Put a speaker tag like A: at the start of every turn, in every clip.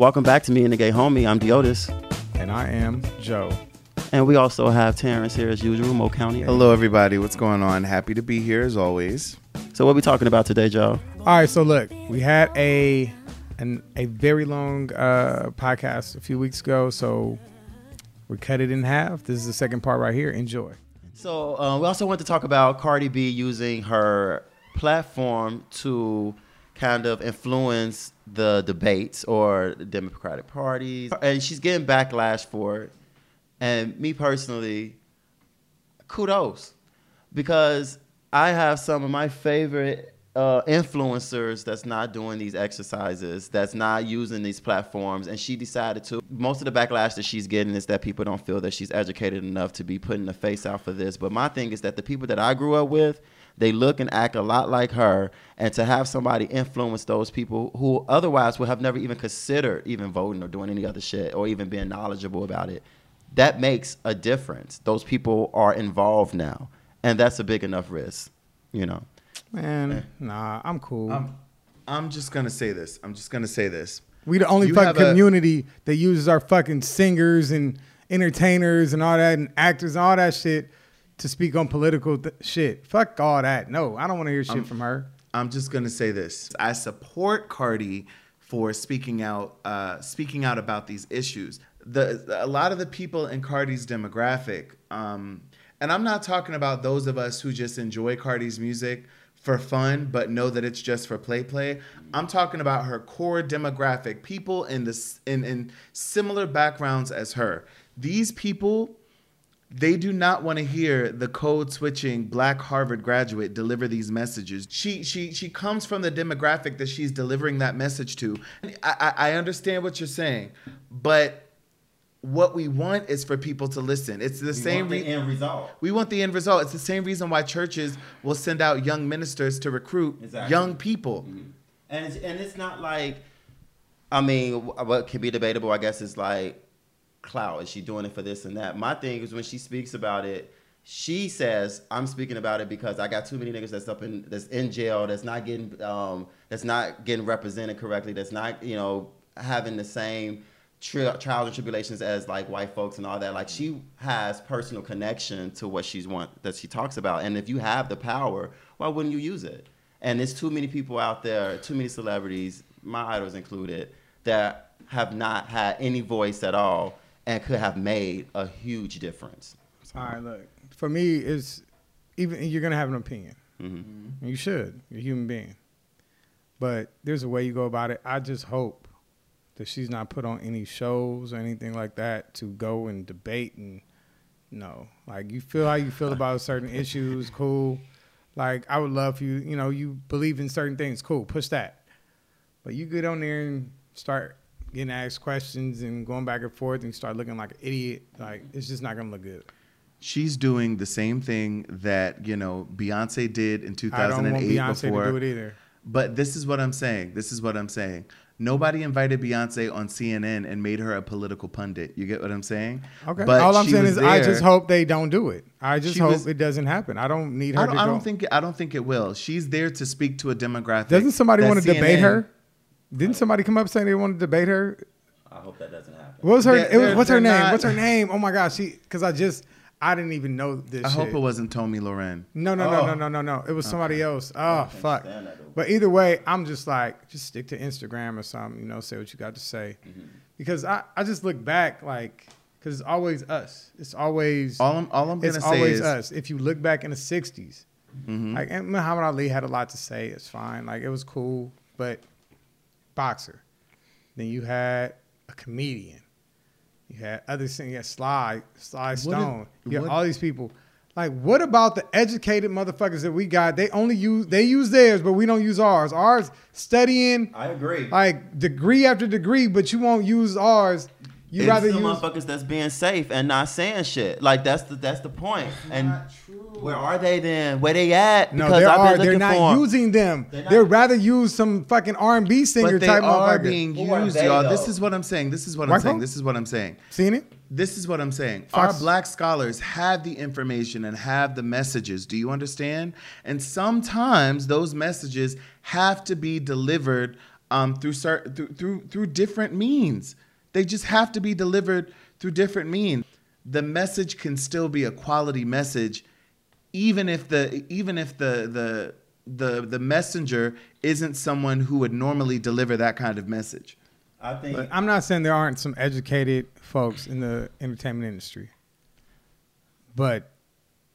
A: Welcome back to me and the gay homie. I'm Deotis.
B: And I am Joe.
A: And we also have Terrence here as usual, Mo County.
C: Hello, everybody. What's going on? Happy to be here as always.
A: So, what we talking about today, Joe?
B: All right. So, look, we had a an, a very long uh, podcast a few weeks ago. So, we cut it in half. This is the second part right here. Enjoy.
A: So, uh, we also want to talk about Cardi B using her platform to kind of influence the debates or Democratic parties, and she's getting backlash for it. And me personally, kudos, because I have some of my favorite uh, influencers that's not doing these exercises, that's not using these platforms, and she decided to. Most of the backlash that she's getting is that people don't feel that she's educated enough to be putting the face out for this. But my thing is that the people that I grew up with, they look and act a lot like her, and to have somebody influence those people who otherwise would have never even considered even voting or doing any other shit or even being knowledgeable about it, that makes a difference. Those people are involved now, and that's a big enough risk, you know.
B: Man, nah, I'm cool.
C: I'm, I'm just gonna say this. I'm just gonna say this.
B: we the only
C: you
B: fucking
C: have a-
B: community that uses our fucking singers and entertainers and all that and actors and all that shit to speak on political th- shit. Fuck all that. No, I don't want to hear shit from her.
C: I'm just gonna say this. I support Cardi for speaking out, uh, speaking out about these issues. The a lot of the people in Cardi's demographic, um, and I'm not talking about those of us who just enjoy Cardi's music for fun, but know that it's just for play play. I'm talking about her core demographic, people in this in, in similar backgrounds as her. These people they do not want to hear the code switching black Harvard graduate deliver these messages. She she she comes from the demographic that she's delivering that message to. I, I understand what you're saying, but what we want is for people to listen. It's the same
A: the
C: re-
A: end result.
C: we want the end result. It's the same reason why churches will send out young ministers to recruit
A: Exactly.
C: young people. Mm-hmm.
A: And it's, and it's not like, I mean, what can be debatable, I guess, is like clout. Is she doing it for this and that? My thing is when she speaks about it, she says, "I'm speaking about it because I got too many niggas that's up in that's in jail, that's not getting um, that's not getting represented correctly, that's not you know having the same." Tri- trials and tribulations as like white folks and all that like she has personal connection to what she's want that she talks about and if you have the power why wouldn't you use it and there's too many people out there, too many celebrities, my idols included, that have not had any voice at all and could have made a huge difference.
B: All right, look. For me, it's even you're gonna have an opinion.
A: Mm-hmm.
B: You should. You're a human being. But there's a way you go about it. I just hope that she's not put on any shows or anything like that to go and debate and no. Like you feel how you feel about certain issues, cool. Like I would love for you, you know, you believe in certain things, cool, push that. But you get on there and start getting asked questions and going back and forth and you start looking like an idiot, like it's just not gonna look good.
C: She's doing the same thing that, you know, Beyonce did in
B: I don't want
C: 2008
B: Beyonce
C: before.
B: to do it either.
C: But this is what I'm saying. This is what I'm saying. Nobody invited Beyonce on CNN and made her a political pundit. You get what I'm saying?
B: Okay.
C: But
B: All I'm saying is, I just hope they don't do it. I just
C: She
B: hope
C: was-
B: it doesn't happen. I don't need her
C: I don't,
B: to
C: I don't think I don't think it will. She's there to speak to a demographic.
B: Doesn't somebody want to debate her? Didn't somebody come up saying they want to debate her?
A: I hope that doesn't happen.
B: What was her?
C: They're-
B: it was, what's her name?
C: not-
B: What's her name? Oh my gosh, she. Because I just, I didn't even know this.
C: I hope it wasn't Tomi Lahren.
B: No, no, no,
A: Oh.
B: no, no, no, no. It was somebody else. Oh fuck.
A: stand that though.
B: But either way, I'm just like, just stick to Instagram or something. You know, say what you got to say.
C: Mm-hmm.
B: Because I, I just look back like, because it's always us. It's always.
C: All I'm all I'm gonna
B: it's
C: say
B: always
C: is
B: us. If you look back in the '60s,
C: Mhm.
B: like and Muhammad Ali had a lot to say. It's fine. Like it was cool, but boxer. Then you had a comedian. You had other singers. You had Sly, Sly Stone.
C: is-
B: you had
C: what-
B: all these people. Like, what about the educated motherfuckers that we got? They only use they use theirs, but we don't use ours. Ours studying
A: I agree.
B: like degree after degree, but you won't use ours. You
A: It's
B: rather
A: the
B: use
A: motherfuckers that's being safe and not saying shit. Like that's the that's the point. And where are they then? Where they at?
B: no,
A: Because
B: they
A: I've been
B: are. They're not
A: for 'em.
B: using them.
A: They're not-
B: They'd rather use some fucking R and B singer
C: But they
B: type
C: are
B: motherfucker.
C: being used, y'all.
A: though?
C: This is what I'm saying. This is what I'm saying. This is what I'm saying.
B: Seen it?
C: This is what I'm saying.
B: Fox-
C: Our black scholars have the information and have the messages. Do you understand? And sometimes those messages have to be delivered um, through, cer- through through through different means. They just have to be delivered through different means. The message can still be a quality message, even if the even if the the the the messenger isn't someone who would normally deliver that kind of message.
A: I think
B: But I'm not saying there aren't some educated folks in the entertainment industry, but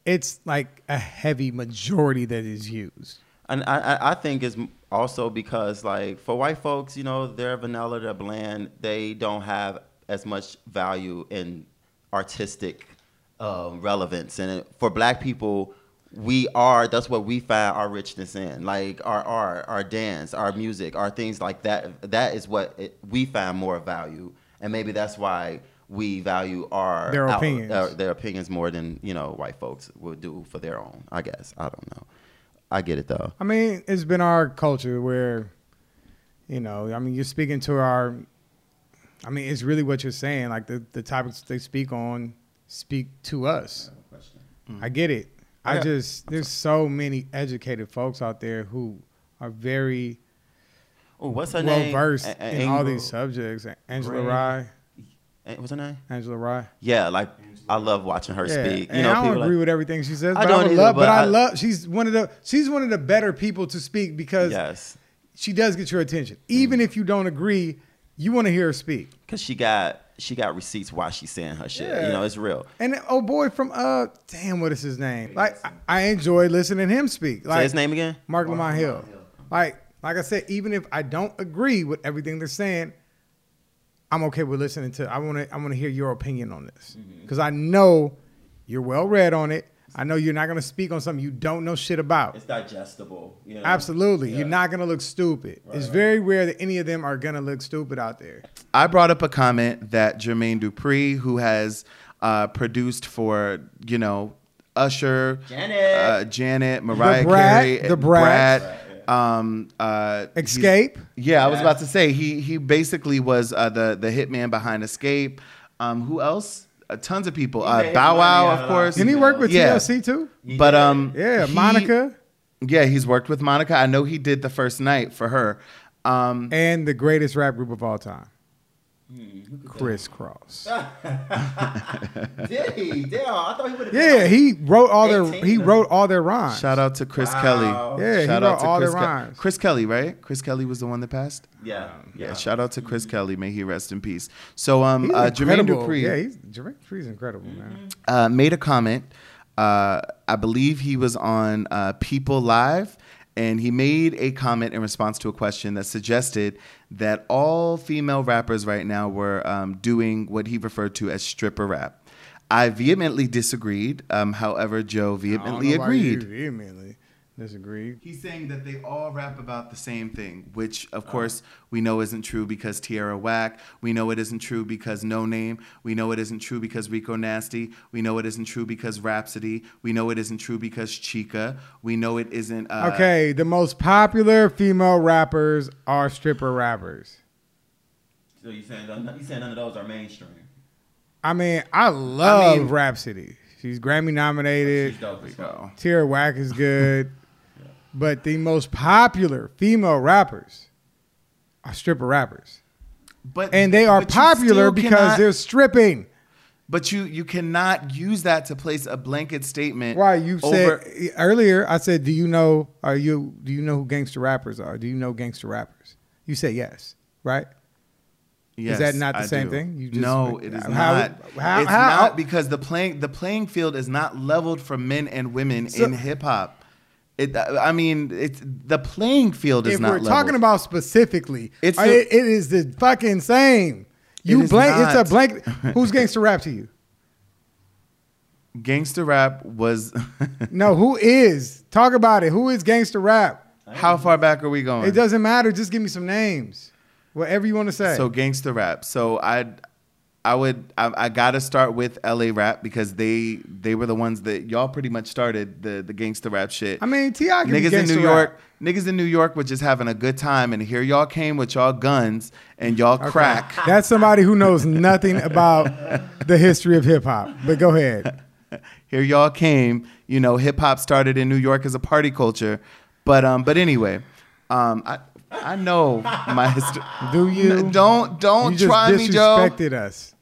B: it's like a heavy majority that is used.
A: And I, I- think it's also because, like, for white folks, you know, they're vanilla, they're bland. They don't have as much value in artistic um, relevance. And for black people, we are, that's what we find our richness in. Like, our art, our dance, our music, our things like that. That is what it, we find more value. And maybe that's why we value our
B: Their opinions.
A: uh, their opinions more than, you know, white folks would do for their own, I guess. I don't know. I get it, though.
B: I mean, it's been our culture where, you know, I mean, you're speaking to our. I mean, it's really what you're saying. Like the the topics they speak on speak to us. I mm-hmm. get it. I just there's so many educated folks out there who are very
A: Oh, what's her
B: well
A: name?
B: versed
A: A-
B: in
A: A-
B: all these subjects. Angela
A: Ray.
B: Rye,
A: A- What's her name?
B: Angela Rye.
A: Yeah, like I love watching her
B: Yeah,
A: speak. You
B: and
A: know,
B: I don't agree
A: like,
B: with everything she says,
A: I
B: but I,
A: don't
B: would
A: either,
B: love. But,
A: but
B: I,
A: I-
B: love. She's one of the. She's one of the better people to speak because
A: yes,
B: she does get your attention,
A: Mm.
B: even if you don't agree. You want to hear her speak.
A: because she got she got receipts while she's saying her shit.
B: Yeah.
A: You know, it's real.
B: And oh boy, from uh, damn, what is his name? Like I, I enjoy listening him speak. Like
A: Say his name again.
B: Marc Lamont Hill. Like like I said, even if I don't agree with everything they're saying, I'm okay with listening to. I want to I want to hear your opinion on this
A: Mm-hmm.
B: because I know you're well read on it. I know you're not gonna speak on something you don't know shit about.
A: It's digestible. You know?
B: Absolutely,
A: Yeah.
B: you're not gonna look stupid. It's very rare that any of them are gonna look stupid out there.
C: I brought up a comment that Jermaine Dupri, who has uh, produced for you know Usher,
A: Janet.
C: uh, Janet, Mariah
B: Brat,
C: Carey,
B: the Brat.
C: Brat, um, uh,
B: Xscape.
C: Yeah, I was about to say he he basically was uh, the the hitman behind Xscape. Um, who else? Uh, tons of people.
A: He
C: Uh, Bow Wow, of
A: of
C: course.
B: Didn't he work with
C: Yeah.
B: TLC too?
A: He
C: But um,
B: Yeah,
C: he-
B: Monica
C: Yeah, he's worked with Monica. I know he did the first night for her. Um,
B: and the greatest rap group of all time,
A: Hmm,
B: Kris Kross.
A: did he? Damn, I thought he would have.
B: Yeah, he wrote all their
A: 18
B: he
A: of
B: wrote all their rhymes.
C: shout out to Chris
A: Wow.
C: Kelly.
B: Yeah, he
C: shout
B: wrote
C: out to
B: all
C: Chris
B: their
C: Ke-
B: rhymes.
C: Chris Kelly, right? Chris Kelly was the one that passed.
A: Yeah,
C: Yeah, shout out to Chris Kelly. May he rest in peace. So, um,
B: He's
C: uh, Jermaine
B: incredible.
C: Dupri
B: Yeah, he's Jermaine Dupri's incredible, man.
C: uh, made a comment. Uh, I believe he was on uh, People Live, and he made a comment in response to a question that suggested that all female rappers right now were um, doing what he referred to as stripper rap. I vehemently disagreed. Um, however, Joe vehemently
B: I don't know why you
C: agreed.
B: Vehemently disagreed.
C: He's saying that they all rap about the same thing, which of course we know isn't true because Tierra Whack. We know it isn't true because Noname. We know it isn't true because Rico Nasty. We know it isn't true because Rapsody. We know it isn't true because Chika. We know it isn't. Uh,
B: Okay, the most popular female rappers are stripper rappers.
A: So you saying none- you saying none of those are mainstream?
B: I mean, I love
C: mean-
B: Rapsody. She's Grammy nominated.
A: She's dope as fuck.
B: Tierra Whack is good. But the most popular female rappers are stripper rappers.
C: but
B: And they are popular because
C: cannot-
B: they're stripping.
C: But you you cannot use that to place a blanket statement.
B: Why you
C: over,
B: said earlier? I said, "Do you know? Are you? Do you know who gangster rappers are? Do you know gangster rappers?" You said yes, right?
C: Yes,
B: that not the
C: I
B: same
C: do.
B: thing? You just-
C: no, it is
B: how-
C: not.
B: how-
C: it's
B: how-
C: not because the playing the playing field is not leveled for men and women
B: So-
C: in hip hop. It, I mean, it's the playing field is
B: if
C: not.
B: we're talking about specifically,
C: It's
B: it- it is the fucking same. You
C: is
B: blank. It's a blank. Who's gangster rap to you?
C: gangster rap was.
B: No, who is? Talk about it. Who is gangster rap?
C: how far back are we going?
B: It doesn't matter. Just give me some names. Whatever you want to say.
C: So gangster rap. So I, I would I, I gotta start with L.A. rap because they they were the ones that y'all pretty much started the the gangster rap shit.
B: I mean, Ti
C: niggas in New York,
B: rap.
C: niggas in New York were just having a good time, and here y'all came with y'all guns and y'all crack.
B: That's somebody who knows nothing about the history of hip hop. But go ahead.
C: Here y'all came. You know, hip hop started in New York as a party culture, but um, but anyway, um, I, I know my history.
B: Do you?
C: Don't don't
B: you just
C: try me, Joe.
B: disrespected us.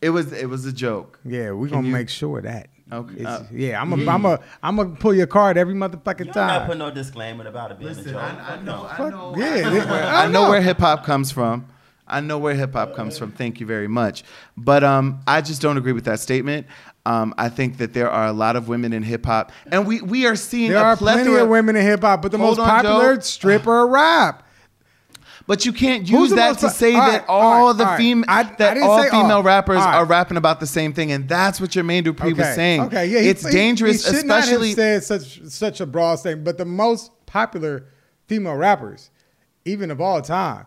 C: It was it was a joke.
B: Yeah, we're gonna
C: you-
B: make sure of that.
C: Okay, uh,
B: yeah, I'm a, I'm a, I'm gonna pull your card every motherfucking time.
A: You don't put no disclaimer about it being a joke.
C: I, I know, I know,
B: yeah,
C: I know where,
B: I
C: I know
B: know.
C: where hip hop comes from. I know where hip hop comes from. Thank you very much. But um, I just don't agree with that statement. Um, I think that there are a lot of women in hip hop, and we we are seeing
B: There
C: a
B: are
C: plethora.
B: plenty of women in hip hop, but the
C: Hold
B: most
C: on,
B: popular
C: Joe.
B: stripper rap.
C: But you can't
B: Who's
C: use
B: the
C: that
B: most
C: to say
B: all
C: that
B: right,
C: all,
B: all right,
C: the
B: all right.
C: fem-
B: I- I
C: that
B: didn't
C: all
B: say all.
C: female rappers
B: All right.
C: are rapping about the same thing, and that's what Jermaine Dupri was saying.
B: Okay, yeah, he-
C: it's
B: he-
C: dangerous,
B: He should not
C: especially
B: have said such such a broad statement. But the most popular female rappers, even of all time,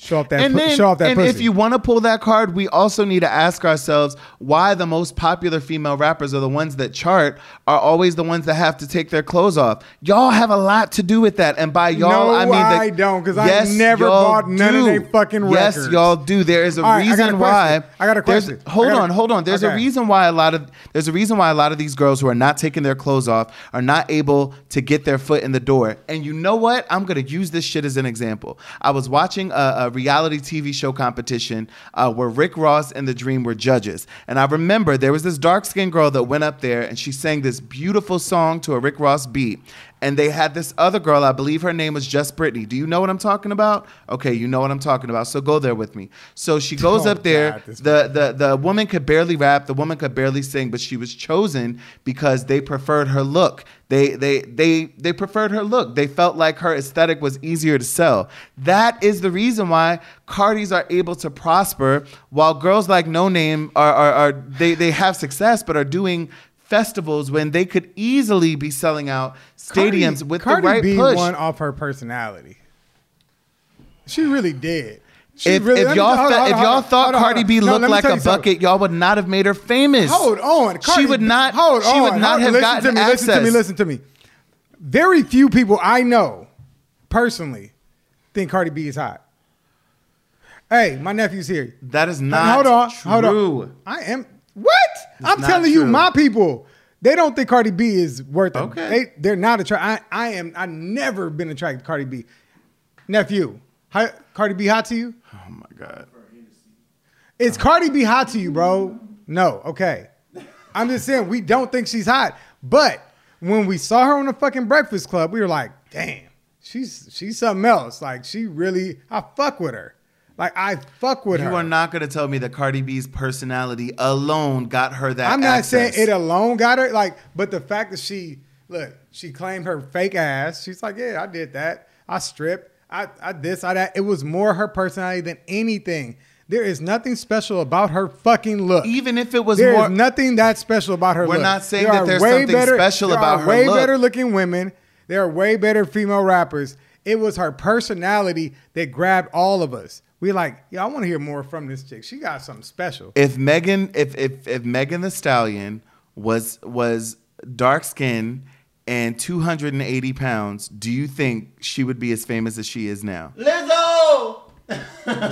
B: show off that.
C: and
B: pu-
C: then,
B: show off that
C: and
B: pussy.
C: if you want to pull that card, we also need to ask ourselves why the most popular female rappers are the ones that chart are always the ones that have to take their clothes off. Y'all have a lot to do with that, and by y'all
B: No,
C: I mean that,
B: I don't, 'cause I never bought none of
C: do.
B: they fucking
C: Yes, y'all do. There is a
B: right, I got a
C: reason why.
B: I got a
C: there's-
B: question.
C: Hold
B: got
C: on, hold on. There's a reason why a lot of there's a reason why a lot of these girls who are not taking their clothes off are not able to get their foot in the door. And you know what? I'm gonna use this shit as an example. I was watching a, a reality TV show competition uh, where Rick Ross and The Dream were judges, and I remember there was this dark skinned girl that went up there and she sang this beautiful song to a Rick Ross beat. And they had this other girl, I believe her name was Just Brittany. Do you know what I'm talking about? Okay, you know what I'm talking about. So go there with me. So she goes
B: Oh,
C: up there.
B: God,
C: the, the the woman could barely rap. The woman could barely sing, but she was chosen because they preferred her look. They they they they preferred her look. They felt like her aesthetic was easier to sell. That is the reason why Cardis are able to prosper, while girls like Noname are are, are they they have success, but are doing festivals when they could easily be selling out stadiums
B: Cardi-
C: with
B: Cardi
C: the right
B: B
C: push.
B: won off her personality. She really did. She
C: If,
B: really-
C: if y'all
B: hold
C: fe-
B: hold
C: if y'all
B: hold
C: thought Cardi B.
B: No,
C: looked
B: let
C: like a
B: you something.
C: bucket, y'all would not have made her famous.
B: Hold on.
C: She would not-
B: Hold on, she
C: would not have
B: listen
C: gotten
B: to me, Listen to me. Listen to me. Very few people I know personally think Cardi B is hot. Hey, my nephew's here.
C: That is not
B: hold on.
C: true.
B: Hold on. I am what? I'm
C: not
B: telling you, my people. They don't think Cardi B is worth it.
C: Okay.
B: They they're not attracted. I, I am. I never been attracted to Cardi B. Nephew, hi, Cardi B hot to you?
C: Oh my god.
B: Is Cardi B hot to you, bro? No. Okay. I'm just saying we don't think she's hot. But when we saw her on the fucking Breakfast Club, we were like, damn, she's she's something else. Like she really, I fuck with her. Like I fuck with
C: You
B: her.
C: You are not going to tell me that Cardi B's personality alone got her that.
B: I'm not
C: access.
B: saying it alone got her. Like, but the fact that she look, she claimed her fake ass. She's like, yeah, I did that. I stripped. I, I this, I that. It was more her personality than anything. There is nothing special about her fucking look.
C: Even if it was
B: There is
C: more,
B: nothing that special about her
C: We're
B: look.
C: not saying
B: There
C: that there's something special
B: there
C: about
B: are
C: her
B: way
C: look.
B: better looking women. There are way better female rappers. It was her personality that grabbed all of us. We like, yeah, I want to hear more from this chick. She got something special.
C: if Megan, if if if Megan Thee Stallion was was dark skinned and 280 pounds, do you think she would be as famous as she is now?
A: Lizzo.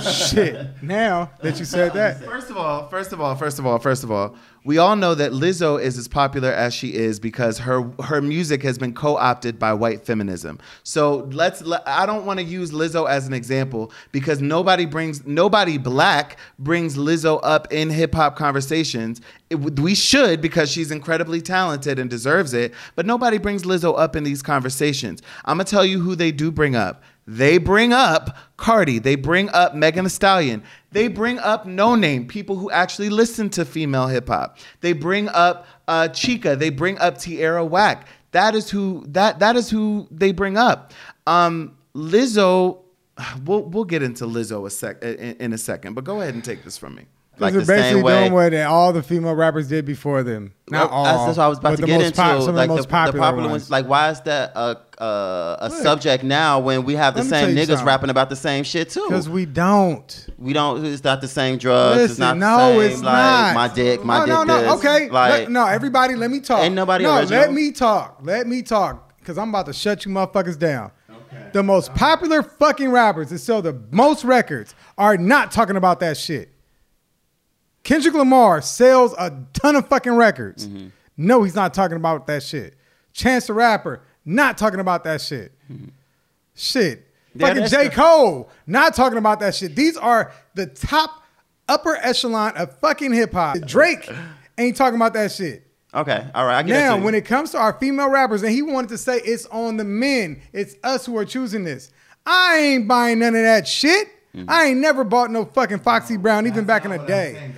B: Shit. Now that you said that,
C: First of all, first of all, first of all, first of all, we all know that Lizzo is as popular as she is because her her music has been co-opted by white feminism. So let's let, I don't want to use Lizzo as an example because nobody brings nobody black brings Lizzo up in hip hop conversations. It, we should because she's incredibly talented and deserves it, but nobody brings Lizzo up in these conversations. I'm going to tell you who they do bring up. They bring up Cardi. They bring up Megan Thee Stallion. They bring up Noname, people who actually listen to female hip hop. They bring up uh, Chika. They bring up Tierra Whack. That is who that that is who they bring up. Um, Lizzo. We'll we'll get into Lizzo a sec in, in a second, but go ahead and take this from me.
A: Like
B: they're
A: the same
B: basically
A: way.
B: doing what all the female rappers did before them. Not
A: Well,
B: all.
A: That's, that's what I was about to get into.
B: pop- some
A: like
B: of the most popular, ones.
A: Like, why is that a uh, a subject now when we have the same niggas
B: something.
A: rapping about the same shit too?
B: Because we don't.
A: we don't. It's not the same drugs. it's
B: Listen,
A: not the
B: no,
A: same.
B: it's
A: like,
B: not.
A: My dick. My
B: no,
A: dick.
B: no, no.
A: this.
B: Okay.
A: Like,
B: Let- no, everybody, let me talk.
A: Ain't nobody
B: No,
A: original.
B: let me talk. Let me talk. Because I'm about to shut you motherfuckers down. The most popular fucking rappers that sell the most records are not talking about that shit. Kendrick Lamar sells a ton of fucking records.
A: Mm-hmm.
B: No, he's not talking about that shit. Chance the Rapper, not talking about that shit.
A: Mm-hmm.
B: Shit.
A: Yeah,
B: Fucking
A: that's
B: J.
A: the-
B: Cole, not talking about that shit. These are the top upper echelon of fucking hip hop. Drake ain't talking about that shit.
A: Okay, all right. I get
B: Now,
A: that
B: when it comes to our female rappers, and he wanted to say it's on the men, it's us who are choosing this. I ain't buying none of that shit.
A: Mm-hmm.
B: I ain't never bought no fucking Foxy Brown, even back in the day.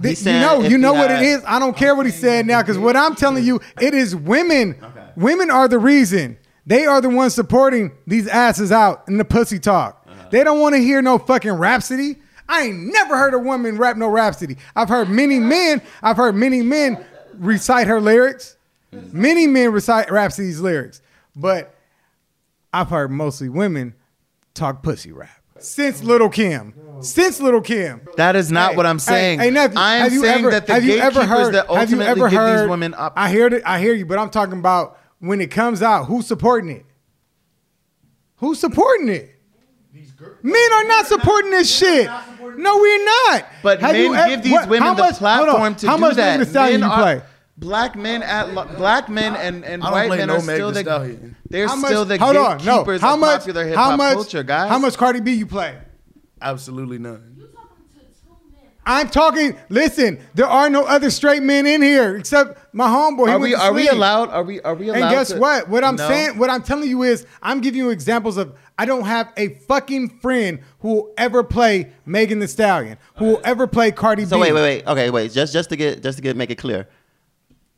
B: The-
A: He's
B: you know, you know what it
A: had-
B: I don't care what he said now, because what I'm telling you, it is women.
A: Okay.
B: Women are the reason. They are the ones supporting these asses out in the pussy talk.
A: Uh-huh.
B: They don't want to hear no fucking Rapsody. I ain't never heard a woman rap no Rapsody. I've heard many men. I've heard many men recite her lyrics. Many men recite Rapsody's lyrics, but I've heard mostly women talk pussy rap. Since Lil' Kim, since Lil' Kim,
C: That is not
B: Hey,
C: what I'm
B: hey,
C: saying.
B: Hey, nephew,
C: I am
B: have you
C: saying
B: ever-
C: that the
B: have you
C: gatekeepers
B: ever heard,
C: that
B: have you
C: ultimately
B: ever
C: give
B: heard,
C: these women up.
B: I hear it. I hear you, but I'm talking about when it comes out. Who's supporting it? Who's supporting it? Men are not supporting this shit. No, we're not.
C: But
B: Have you
C: men
B: ev-
C: give these women
B: how
C: the
B: much- hold on.
C: platform to
B: how
C: do
B: much
C: that.
B: Megan Thee Stallion
C: Men
B: you
C: are-
B: play?
C: Black men at lo- black men and, and
D: I don't
C: white
D: play
C: men
D: no
C: are
D: Meg
C: still
D: Thee
C: the
D: Stallion.
C: they're
B: How much-
C: still the
B: hold on, no.
C: gatekeepers
B: How
C: of
B: much?
C: popular hip
B: how
C: hop
B: much?
C: culture, guys.
B: How much Cardi B you play?
D: Absolutely none.
E: You talking to two men.
B: I'm talking. Listen, there are no other straight men in here except my homeboy. He
C: Are
B: went
C: we
B: to
C: are we
B: sleep.
C: allowed? Are we are we allowed?
B: And guess
C: to-
B: what? What I'm
C: No?
B: saying, what I'm telling you is, I'm giving you examples of. I don't have a fucking friend who will ever play Megan Thee Stallion, who will ever play Cardi
A: So
B: B.
A: wait, wait, wait. Okay, wait. Just just to get just to get make it clear.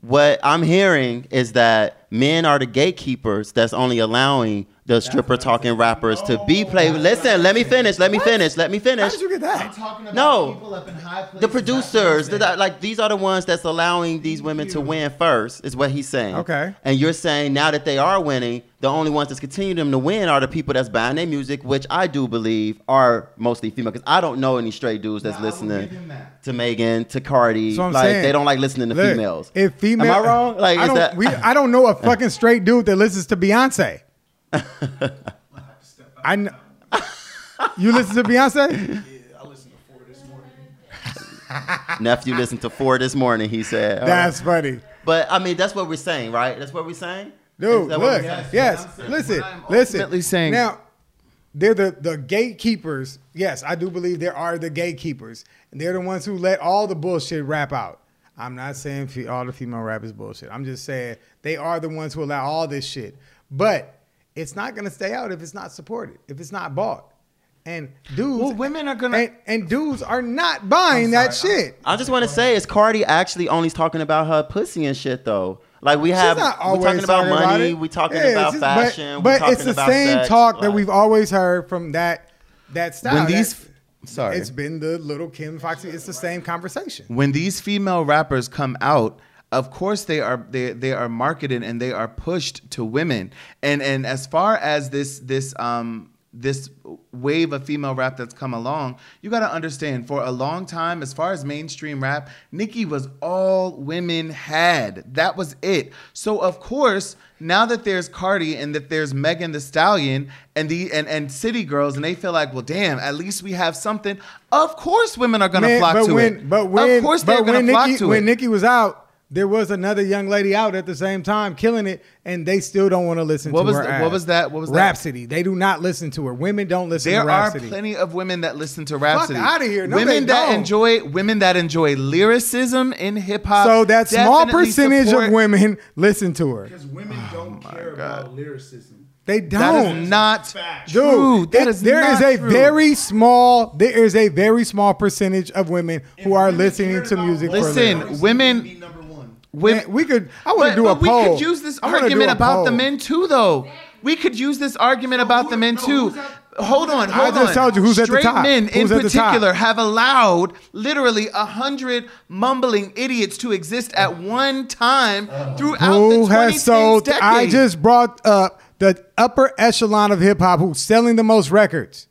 A: What I'm hearing is that men are the gatekeepers that's only allowing the stripper talking rappers to be played. Listen, let me finish. Let me finish. Let me
B: How
A: finish.
B: did you get that?
C: talking about
A: No.
C: people up in high places.
A: The producers, the, like these are the ones that's allowing these women to win first, is what he's saying.
B: Okay.
A: And you're saying now that they are winning, the only ones that's continuing them to win are the people that's buying their music, which I do believe are mostly female. Because I don't know any straight dudes that's
C: No,
A: listening
C: that.
A: to Megan, to Cardi.
B: That's what I'm
A: like
B: saying.
A: they don't like listening to
B: Look,
A: females.
B: If female,
A: Am I wrong? Like
B: I
A: is
B: don't,
A: that?
B: we, I don't know a fucking straight dude that listens to Beyonce. I know. You listen to Beyonce?
D: Yeah, I listened to four this morning.
A: Nephew listened to four this morning. He said. All
B: That's funny.
A: But I mean, that's what we're saying, right? That's what we're saying.
B: Dude,
A: Is that what
B: look,
A: we're saying?
B: yes,
C: What I'm saying-
B: listen,
C: what I'm
B: listen.
C: ultimately saying-
B: now, they're the the gatekeepers. Yes, I do believe there are the gatekeepers, and they're the ones who let all the bullshit rap out. I'm not saying fe- all the female rappers bullshit. I'm just saying they are the ones who allow all this shit. But it's not gonna stay out if it's not supported, if it's not bought. And dudes,
C: Well, women are gonna-
B: and, and dudes are not buying that shit.
A: I just want to say, is Cardi actually only talking about her pussy and shit though? Like we have, we
B: always
A: talking about money,
B: it.
A: we talking
B: Yeah,
A: about
B: she's-
A: fashion,
B: but,
A: we
B: but
A: talking about
B: it's the
A: about
B: same
A: sex,
B: talk that we've always heard from that that style.
C: When these,
B: That-
C: sorry,
B: it's been the Lil' Kim Foxy. It's the same conversation.
C: when these female rappers come out of course they are they, they are marketed and they are pushed to women. And and as far as this this um this wave of female rap that's come along you got to understand for a long time as far as mainstream rap Nicki was all women had. That was it. So of course now that there's Cardi and that there's Megan Thee Stallion and the and, and City Girls and they feel like well damn at least we have something. Of course women are gonna
B: Man,
C: flock to
B: when,
C: it.
B: But when,
C: of course they're gonna
B: when
C: flock to
B: when
C: it.
B: Nicki was out, there was another young lady out at the same time killing it, and they still don't want to listen
C: What
B: to
C: was
B: her.
C: the-
B: ass.
C: what was that? What was that?
B: Rapsody? They do not listen to her. Women don't listen
C: There
B: to
C: Rapsody.
B: There are
C: plenty of women that listen to Rapsody.
B: Out of here. No,
C: women
B: they
C: that
B: don't.
C: enjoy women that enjoy lyricism in hip hop.
B: so that small percentage
C: support-
B: of women listen to her.
D: Because women don't oh care about lyricism.
B: They don't.
C: is not
D: Fact.
C: true.
B: Dude,
C: That
B: it-
C: is
B: there is
C: not
B: a
C: true.
B: very small there is a very small percentage of women who are listening to music
C: Listen,
B: lyrics.
C: women-
D: Be number one.
C: Women.
B: Man, we could I want to do a
C: but we
B: poll.
C: could use this
B: I
C: argument
B: a
C: about the men too, though. We could use this argument about the men
D: no,
C: too.
D: who's at-
C: Hold on,
B: I
C: hold on.
B: just told you who's at the top.
C: men
B: Who's at the top?
C: particular have allowed literally a hundred mumbling idiots to exist at one time throughout the
B: Who
C: 2010s
B: has sold
C: decade.
B: I just brought up the upper echelon of hip hop who's selling the most records.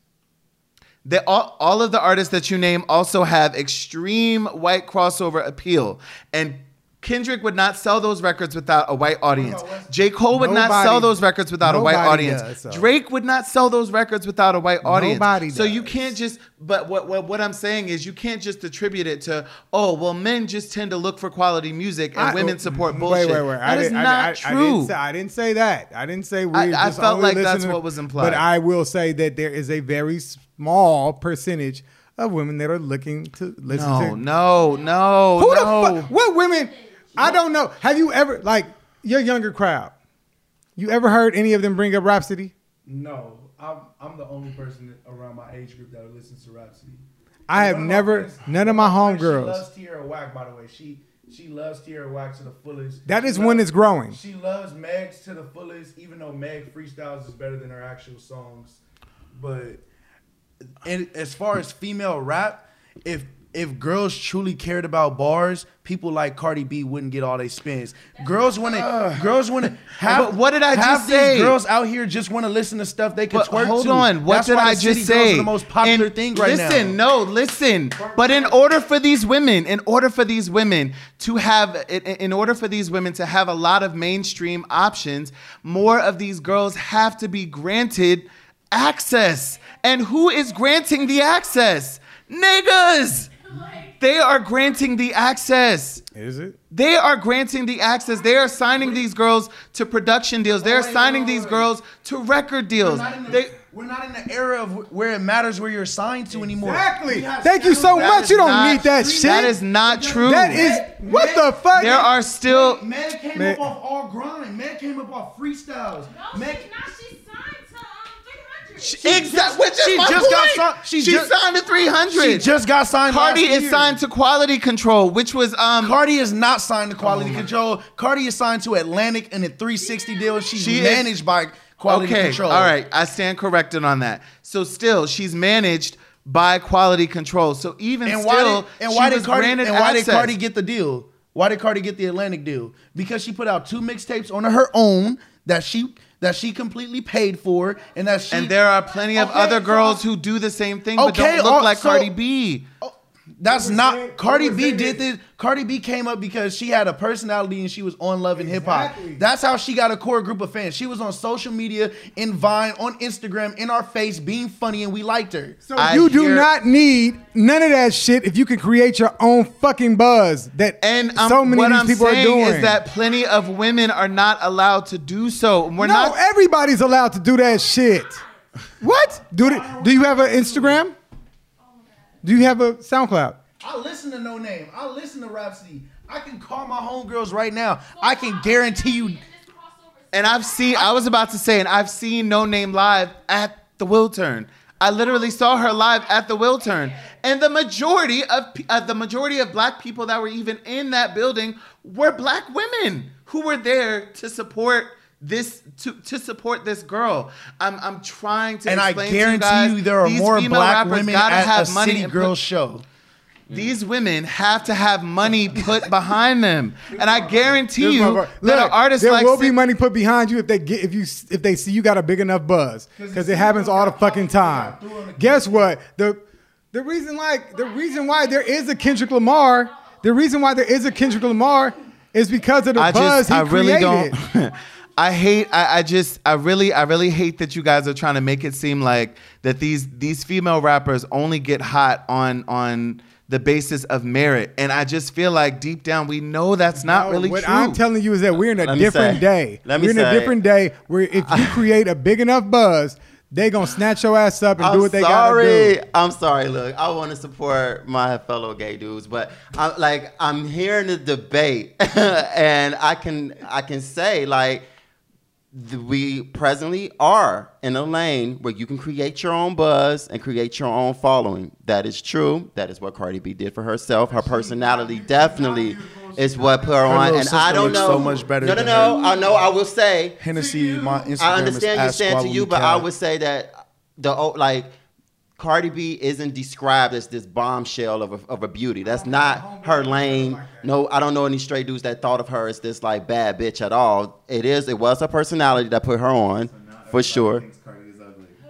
C: They, all, all of the artists that you name also have extreme white crossover appeal. And Kendrick would not sell those records without a white audience. J. Cole would not sell those records without a white audience.
B: does, so.
C: Drake would not sell those records without a white audience.
B: Nobody
C: So you can't just. But what, what what I'm saying is you can't just attribute it to oh well men just tend to look for quality music and
B: I-
C: women support
B: Wait,
C: bullshit.
B: wait, wait.
C: That
B: I
C: is
B: didn't,
C: not
B: I,
C: true.
B: didn't, say, I didn't say that. I didn't say we're
C: I- I felt
B: only
C: like that's what was implied.
B: But I will say that there is a very small percentage of women that are looking to listen
C: no,
B: to.
C: no, no,
B: Who
C: no.
B: the fuck? What women? I don't know. Have you ever like your younger crowd? You ever heard any of them bring up Rapsody?
D: No, I'm I'm the only person around my age group that listens to Rapsody.
B: I have
D: One of my
B: never.
D: friends-
B: None of my
D: friend, She loves Tierra Whack, by the way. She she loves Tierra Whack to the fullest.
B: That is when it's growing.
D: She loves Meg's to the fullest, even though Meg freestyles is better than her actual songs. But and as far as female rap, if if girls truly cared about bars, people like Cardi B wouldn't get all they spins. Girls want to, girls want to.
C: But what did I just say?
D: Girls out here just want to listen to stuff they can
C: But
D: twerk
C: hold
D: to.
C: on, what
D: That's
C: did I just say?
D: The most popular
C: And
D: thing right now.
C: listen, no, listen. But in order for these women, in order for these women to have, in order for these women to have a lot of mainstream options, more of these girls have to be granted access. And who is granting the access? Niggas. They are granting the access.
B: Is it?
C: They are granting the access. They are signing these girls to production deals. They are
D: wait, wait,
C: signing these girls to record deals.
D: not, in the,
C: They,
D: we're not in the era of where it matters where you're assigned to anymore.
B: Exactly. Thank you so
C: that
B: much. You don't
C: not-
B: need that shit.
C: That is not true.
B: That is what the fuck.
C: There are still.
D: Man came
B: Man-
D: up off all grind. Man came up off freestyles.
E: No,
D: Man,
E: she's not. She's signed 300.
C: Exactly. Which is
D: she
C: my
D: just got signed- she
C: She
D: just-
C: signed to 300.
D: she just got signed.
C: Cardi is
D: year.
C: signed to Quality Control, which was um.
D: Cardi is not signed to Quality Control. Cardi is signed to Atlantic and a 360 deal. She's
C: She is-
D: managed by Quality
C: okay,
D: Control.
C: all right. I stand corrected on that. So still, she's managed by Quality Control. So even
D: And
C: still,
D: why did and
C: she
D: why did
C: was
D: Cardi
C: granted
D: and why did. Cardi get the deal? Why did Cardi get the Atlantic deal? Because she put out two mixtapes on her own that she that she completely paid for, and that she
C: And there are plenty of
D: Okay,
C: other
D: so-
C: girls who do the same thing, but don't look
D: oh,
C: like
D: so-
C: Cardi B.
B: Oh, That's
D: not
B: saying-
D: Cardi B
B: saying
D: did this. Cardi B came up because she had a personality and she was on Love and Hip Hop. That's how she got a core group of fans. She was on social media, in Vine, on Instagram, in our face, being funny, and we liked her.
B: So
C: I
B: you do
C: hear-
B: not need none of that shit if you can create your own fucking buzz that
C: And um,
B: so many
C: what
B: of these
C: I'm
B: people are doing.
C: is that plenty of women are not allowed to do so. We're
B: no,
C: not.
B: everybody's allowed to do that shit. What? Do it, do you have an Instagram? Do you have a SoundCloud?
D: I listen to Noname. I listen to Rapsody. I can call my homegirls right now. I can guarantee you.
C: And I've seen. I was about to say, and I've seen Noname live at the Wiltern. I literally saw her live at the Wiltern, and the majority of uh, the majority of black people that were even in that building were black women who were there to support this to, to support this girl. I'm I'm trying to
D: And I
C: explain to you guys,
D: you, there are more black women at
C: have
D: a
C: money
D: City
C: and
D: Girls
C: put-
D: show.
C: These women have to have money put behind them, and I guarantee you
B: motherfucker-
C: that an artist
B: there
C: like
B: will be money put behind you if they get if you if they see you got a big enough buzz because it happens all the fucking time. Guess what? The the reason like the reason why there is a Kendrick Lamar, the reason why there is a Kendrick Lamar is because of the
C: I
B: buzz
C: just,
B: he
C: I really
B: created.
C: don't. I hate. I, I just. I really. I really hate that you guys are trying to make it seem like that these these female rappers only get hot on on the basis of merit, and I just feel like deep down we know that's not
B: No,
C: really
B: what
C: true.
B: What I'm telling you is that we're in a
A: Let
B: different
A: say-
B: day.
A: let me
B: we're in a different day where if you create a big enough buzz, they gonna snatch your ass up and
A: I'm
B: do what they
A: sorry.
B: gotta do.
A: I'm sorry. Look, I want to support my fellow gay dudes, but I'm like I'm hearing the debate, and I can I can say like th- we presently are in a lane where you can create your own buzz and create your own following. That is true. That is what Cardi B did for herself. Her personality definitely is what put her, on. And I don't know.
D: so much better
A: No, no, no. I know. I will say.
D: Hennessy, my Instagram
A: I understand you
D: is
A: saying to you, but I would say that the like Cardi B isn't described as this bombshell of a, of a beauty. That's not her lane. No, I don't know any straight dudes that thought of her as this like bad bitch at all. It is. It was her personality that put her on, for sure.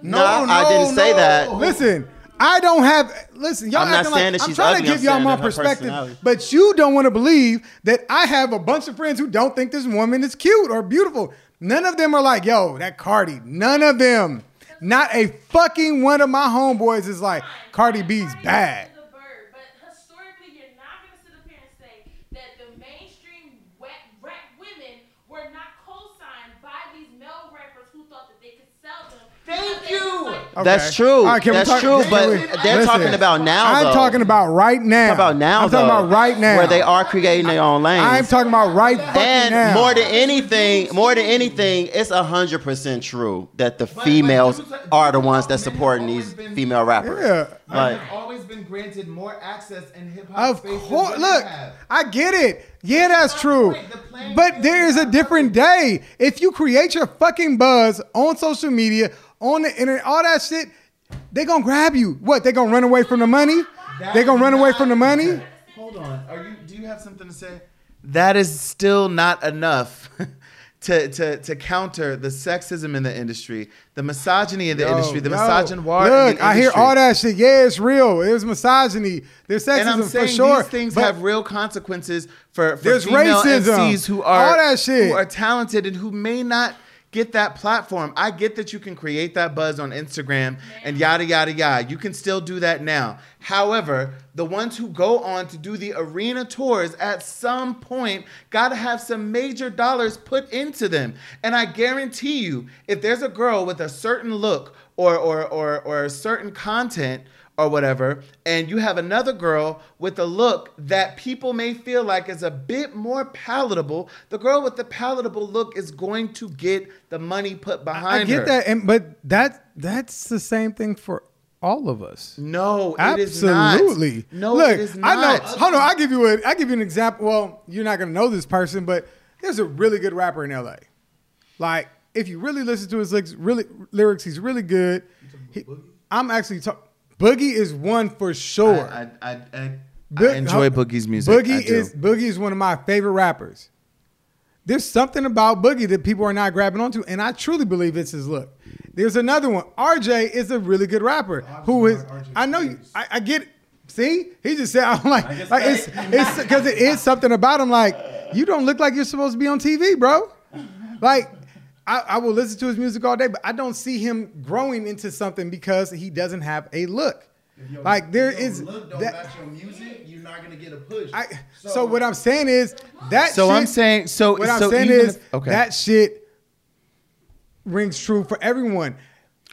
D: No,
A: Nah, I didn't say that.
B: Listen, I don't have. Listen, y'all
A: I'm not saying
B: like
A: that
B: I'm
A: she's
B: trying
A: ugly,
B: to
A: I'm
B: give y'all my perspective, but you don't want to believe that I have a bunch of friends who don't think this woman is cute or beautiful. None of them are like, yo, that Cardi. None of them. Not a fucking one of my homeboys is like, Cardi B's bad.
E: Is a bird, but historically, you're not gonna sit up here and say that the mainstream wet rap women were not co-signed by these male rappers who thought that they could sell them.
C: Thank
E: because they
C: you.
E: was like-
B: Okay.
A: That's true.
B: All right, can we
A: That's
B: talk-
A: true.
B: can
A: But
B: we-
A: they're
B: listen,
A: talking about now.
B: I'm
A: though.
B: talking about right now.
A: Talking about now.
B: I'm talking about right now.
A: where they are creating their own lanes.
B: I'm talking about right fucking
A: and
B: now.
A: more than anything, more than anything, it's hundred percent true that the females are the ones that supporting these female rappers.
B: Yeah.
A: Like,
C: I've always been granted more access in hip hop
B: Of course, look. I get it. Yeah, that's true.
C: point. The playing
B: But there
C: is
B: is a different day. If you create your fucking buzz on social media, on the internet, all that shit, they gonna grab you. What? They gonna run away from the money?
C: That
B: They gonna run away from the money?
C: Hold on. Are you? Do you have something to say? That is still not enough to to to counter the sexism in the industry, the misogyny in the
B: Yo,
C: industry, the
B: yo,
C: misogynoir. in
B: Look,
C: the
B: I hear all that shit. Yeah, it's real. There's misogyny. There's sexism
C: And I'm saying
B: for sure.
C: these things
B: but
C: have real consequences for, for
B: There's
C: female
B: racism.
C: MCs who are
B: All that shit.
C: who are talented and who may not get that platform. I get that you can create that buzz on Instagram and yada yada yada. You can still do that now. However, the ones who go on to do the arena tours at some point got to have some major dollars put into them. And I guarantee you, if there's a girl with a certain look or or or, or a certain content or whatever, and you have another girl with a look that people may feel like is a bit more palatable, the girl with the palatable look is going to get the money put behind her.
B: I get
C: her.
B: that, and but that that's the same thing for all of us.
C: No, it is not.
B: Absolutely.
C: No,
B: Look,
C: it is
B: I know.
C: not.
B: Hold on. I give you a. I give you an example. Well, you're not gonna know this person, but there's a really good rapper in L.A. Like, if you really listen to his lyrics, really lyrics, he's really good. He- I'm actually talking. Boogie is one for sure.
C: I, I, I, I,
B: Bo-
C: I enjoy Boogie's music.
B: Boogie is Boogie is one of my favorite rappers. There's something about Boogie that people are not grabbing onto, and I truly believe it's his look. There's another one. RJ is a really good rapper who is. I know you. I, I get. It. See, he just said I'm like, like it's it's because it is something about him. Like you don't look like you're supposed to be on TV, bro. Like I, I will listen to his music all day, but I don't see him growing into something because he doesn't have a look.
D: Your-
B: Like there
D: if your
B: is
D: look don't
B: that.
D: match your music, you're not gonna get a push.
B: I, so, what I'm saying is that.
C: So
B: shit,
C: I'm saying- so-
B: what I'm saying is
C: if- okay.
B: that shit rings true for everyone.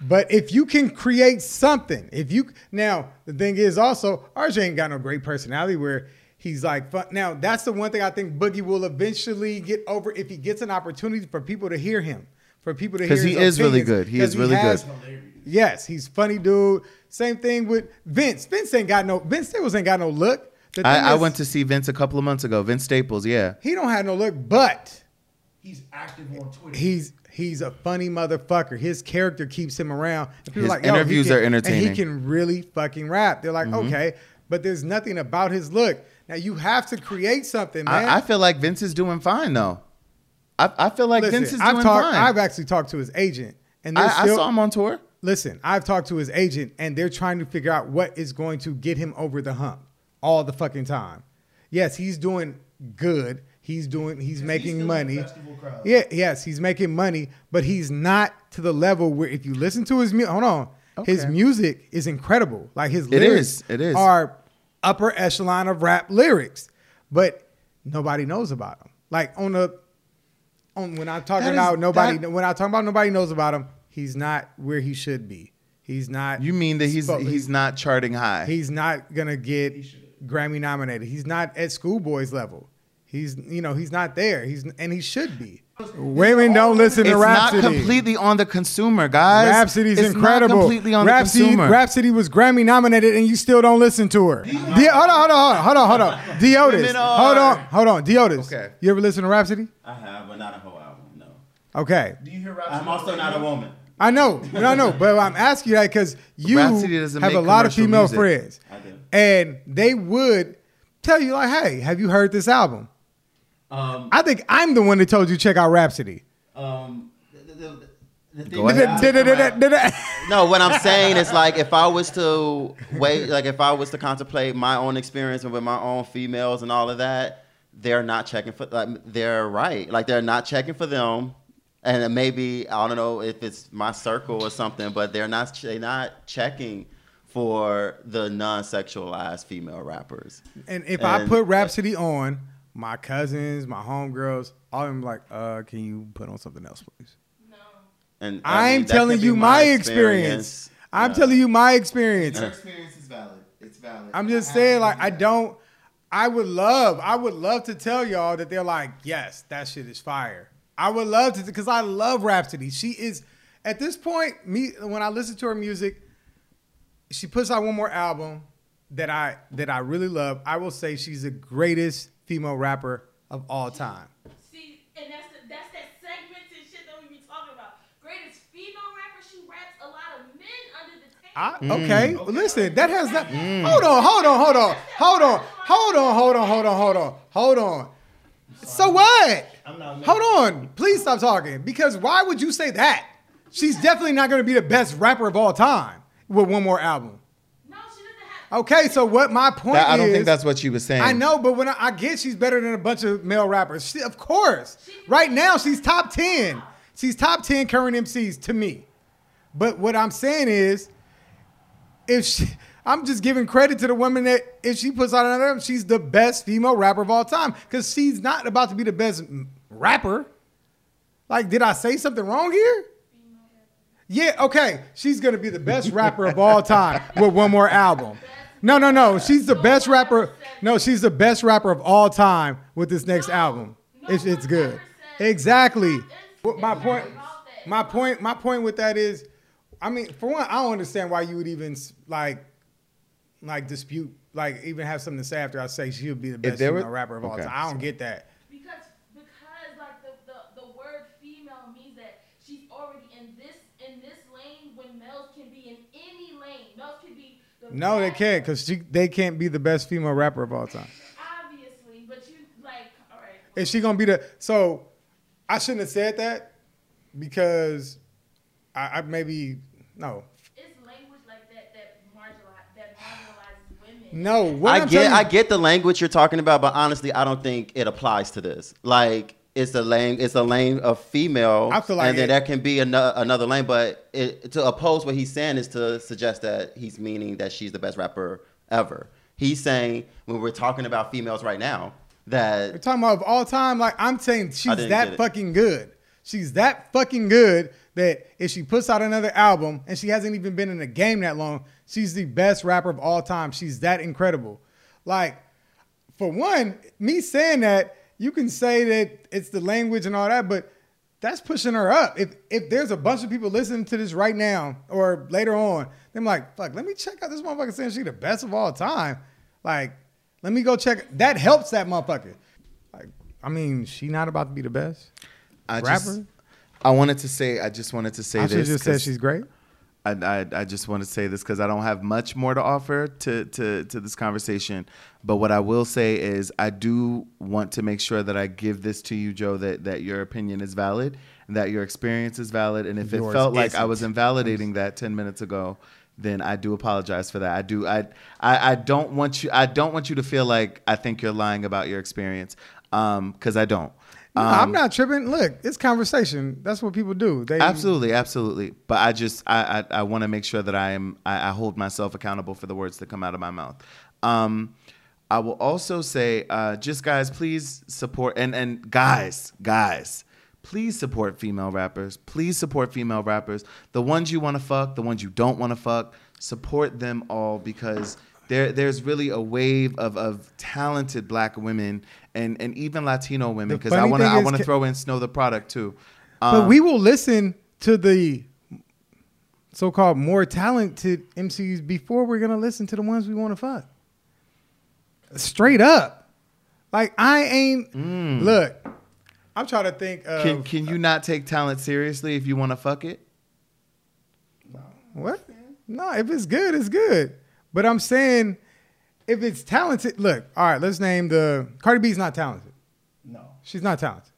B: But if you can create something, if you now the thing is also RJ ain't got no great personality where he's like fun. Now that's the one thing I think Boogie will eventually get over if he gets an opportunity for people to hear him, for people to hear.
C: Because he
B: his
C: is really good. He is really
B: has-
C: good.
B: Yes, he's funny dude. Same thing with Vince. Vince ain't got no Vince Staples ain't got no look. The thing
C: I, I
B: is-
C: went to see Vince a couple of months ago. Vince Staples, yeah.
B: he don't have no look, but
D: He's active on Twitter.
B: he's he's a funny motherfucker. His character keeps him around. And people
C: His
B: like,
C: interviews
B: can-
C: are entertaining. Mm-hmm.
B: And he can really fucking rap. They're like, okay, but there's nothing about his look. Now you have to create something, man.
C: I, I feel like Vince is doing fine though. I, I feel like
B: Listen,
C: Vince is
B: I've
C: doing
B: talked,
C: fine.
B: I've actually talked to his agent, and they're
C: I, I saw him on tour.
B: Listen, I've talked to his agent, and they're trying to figure out what is going to get him over the hump all the fucking time. Yes, he's doing good. He's doing. He's making
D: still in
B: money.
D: crowd.
B: Yeah, yes, he's making money, but he's not to the level where if you listen to his music, hold on, his music is incredible. Like his lyrics
C: is, it is.
B: are upper echelon of rap lyrics, but nobody knows about him. Like on the on when I'm talking
C: That is-
B: about nobody
C: that-
B: when I talk about nobody knows about him, he's not where he should be. He's not.
C: You mean that he's
B: spo-
C: he's not charting high?
B: he's not gonna get Grammy nominated. He's not at schoolboys level. He's you know he's not there. He's and he should be. Women don't listen
C: it's
B: to Rapsody.
C: not completely on the consumer, guys.
B: Rapsody's
C: it's
B: incredible.
C: Not completely on
B: Rapsody,
C: the consumer.
B: Rapsody was Grammy nominated, and you still don't listen to her. D- hold on, hold on, hold on, hold on. Deotis, hold on, hold on. Deotis,
C: Okay.
B: you ever listen to Rapsody?
A: I have, but not a whole album. No.
B: Okay,
D: Do you hear rap?
A: I'm also not a woman.
B: I know, I know, but I'm asking you that because you have a lot of female
C: music.
B: friends,
A: I do.
B: and they would tell you like, "Hey, have you heard this album?"
A: Um,
B: I think I'm the one that told you check out Rapsody.
A: um, the, the, the. No, what I'm saying is like if I was to wait, like if I was to contemplate my own experience and with my own females and all of that, they're not checking for. Like, they're right. Like they're not checking for them, and maybe I don't know if it's my circle or something, but they're not. They're not checking for the non-sexualized female rappers.
B: And if I put Rhapsody on, my cousins, my homegirls, all of them like, uh, can you put on something else, please?
E: No.
A: And I
B: I'm
A: mean,
B: telling you my experience. I'm
A: Yeah.
B: telling you my experience.
C: Your experience is valid. It's valid.
B: I'm just
C: I
B: saying, like, I don't. I would love, I would love to tell y'all that they're like, yes, that shit is fire. I would love to, because I love Rapsody. She is, at this point, me when I listen to her music, she puts out one more album that I that I really love. I will say she's the greatest female rapper of all time.
E: See, and that's the, that's that segmented shit that we be talking about. Greatest female rapper, she raps a lot of men under the table.
B: I,
A: Mm.
B: okay, well, listen, that has not. Hold on, hold on, hold on, hold on, hold on, hold on, hold on, hold on, hold on. So what? Hold on, please stop talking. Because why would you say that? She's definitely not going to be the best rapper of all time with one more album.
E: no, she doesn't have.
B: Okay, so what my point
C: That- I don't
B: is,
C: think that's what you were saying.
B: I know, but when I, I get she's better than a bunch of male rappers, she, of course. Right now, she's top ten. She's top ten current MCs to me. But what I'm saying is, if she, I'm just giving credit to the woman that if she puts out another album, she's the best female rapper of all time because she's not about to be the best rapper. Like, did I say something wrong here? Yeah, okay. She's gonna be the best rapper of all time with one more album. No, no, no. She's the best rapper. No, she's the best rapper of all time with this next album. It's it's good. Exactly. My point my point my point with that is I mean, for one, I don't understand why you would even like like dispute like even have something to say after I say she would be the best female rapper of all
C: okay,
B: time. I don't get that.
E: Because because like the, the, the word female means that she's already in this in this lane when males can be in any lane. Males can be the
B: No, they can't because they can't be the best female rapper of all time.
E: Obviously, but you like all right.
B: Is she gonna be the so? I shouldn't have said that because I, I maybe no
E: It's language like that that marginalize that marginalizes women.
B: no. What
A: I
B: I'm
A: get
B: you-
A: I get the language you're talking about, but honestly, I don't think it applies to this. Like it's a lane, it's a lane of female,
B: I feel like
A: and then
B: it-
A: there can be another, another lane. But it, to oppose what he's saying is to suggest that he's meaning that she's the best rapper ever. He's saying when we're talking about females right now that We're
B: talking about of all time. Like I'm saying, she's that fucking good. She's that fucking good that if she puts out another album and she hasn't even been in the game that long, she's the best rapper of all time. She's that incredible. Like, for one, me saying that, you can say that it's the language and all that, but that's pushing her up. If if there's a bunch of people listening to this right now or later on, they're like, fuck, let me check out this motherfucker saying she the best of all time. Like, let me go check. That helps that motherfucker. Like, I mean, she not about to be the best
C: I
B: rapper.
C: just, I wanted to say. I just wanted to say
B: I
C: this.
B: just said she's great.
C: I, I, I just want to say this because I don't have much more to offer to, to, to this conversation. But what I will say is, I do want to make sure that I give this to you, Joe, that, that your opinion is valid and that your experience is valid. And if
B: Yours
C: it felt like I
B: isn't.
C: was invalidating that 10 minutes ago, then I do apologize for that. I do. I, I, I don't want you. I don't want you to feel like I think you're lying about your experience, um, because I don't.
B: No,
C: Um,
B: I'm not tripping. Look, it's conversation. That's what people do. They
C: Absolutely, absolutely. But I just I I, I want to make sure that I am I, I hold myself accountable for the words that come out of my mouth. Um, I will also say, uh, just guys, please support and and guys, guys, please support female rappers. Please support female rappers. The ones you want to fuck, the ones you don't want to fuck. Support them all because there there's really a wave of of talented black women and and even Latino women because I want to I want to throw in Snow the product too.
B: But
C: Um,
B: we will listen to the so-called more talented MCs before we're gonna listen to the ones we want to fuck. Straight up, like I ain't. Look, I'm trying to think of
C: Can can you not take talent seriously if you want to fuck it?
B: what? No, if it's good, it's good. But I'm saying if it's talented. Look, all right, let's name the Cardi B's not talented.
D: No.
B: She's not talented.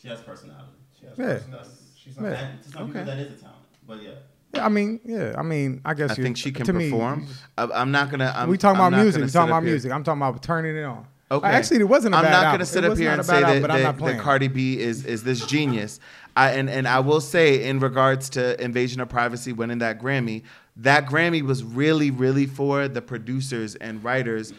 A: she has personality.
D: She has
B: Yeah.
D: personality. She's not.
B: Yeah.
A: And to some
C: Okay.
A: people, that is a talent. But yeah,
B: Yeah, I mean, yeah, I mean, I guess
C: I
B: you-
C: think she can
B: to me,
C: perform. I, I'm not gonna. I'm,
B: we talking
C: I'm
B: about music. We
C: sit
B: talking
C: up
B: about
C: here-
B: music. I'm talking about turning it on.
C: Okay.
B: Actually, it wasn't a
C: I'm
B: bad
C: not going to sit up here and
B: a
C: say
B: bad
C: that,
B: album, but I'm
C: that,
B: not
C: that
B: playing.
C: Cardi B is is this genius. I and and I will say in regards to Invasion of Privacy winning that Grammy, that Grammy was really really for the producers and writers.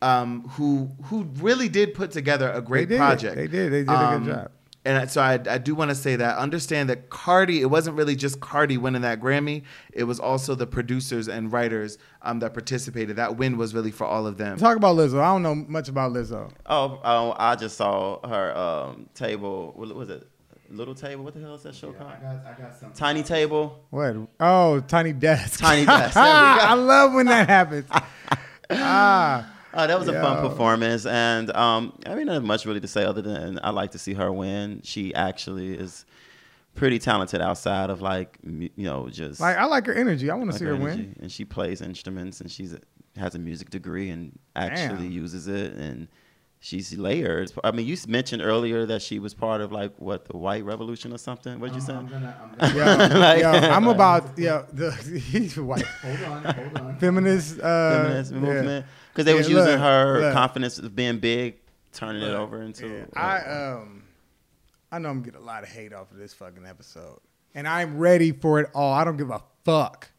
C: Um, who who really did put together a great
B: did.
C: project?
B: They did. They did a good
C: Um,
B: job.
C: And so I, I do want to say that understand that Cardi, it wasn't really just Cardi winning that Grammy. It was also the producers and writers um, that participated. That win was really for all of them.
B: Talk about Lizzo. I don't know much about Lizzo.
A: Oh, oh, I just saw her um, table. What was it? Little table. What the hell is that show called?
C: I got something.
A: Tiny table.
B: What? Oh, Tiny Desk.
A: Tiny Desk. There we go.
B: I love when that happens. ah,
A: Oh, that was a fun performance, and um, I mean, not much really to say other than I like to see her win. She actually is pretty talented outside of like you know just
B: like I like her energy. I want to
A: like
B: see her
A: energy.
B: win.
A: And she plays instruments, and she's a, has a music degree and actually
B: Damn.
A: uses it, and she's layered. I mean, you mentioned earlier that she was part of like what the White Revolution or something. What did you say?
C: I'm gonna, I'm gonna,
A: Like-
B: yo, I'm about yeah. the he's white
C: hold on, hold on.
B: feminist uh,
A: feminist movement because they
B: Yeah,
A: was using
B: look,
A: her
B: look.
A: confidence of being big, turning it over into.
B: Yeah, I um, I know I'm gonna get a lot of hate off of this fucking episode, and I'm ready for it all. I don't give a fuck.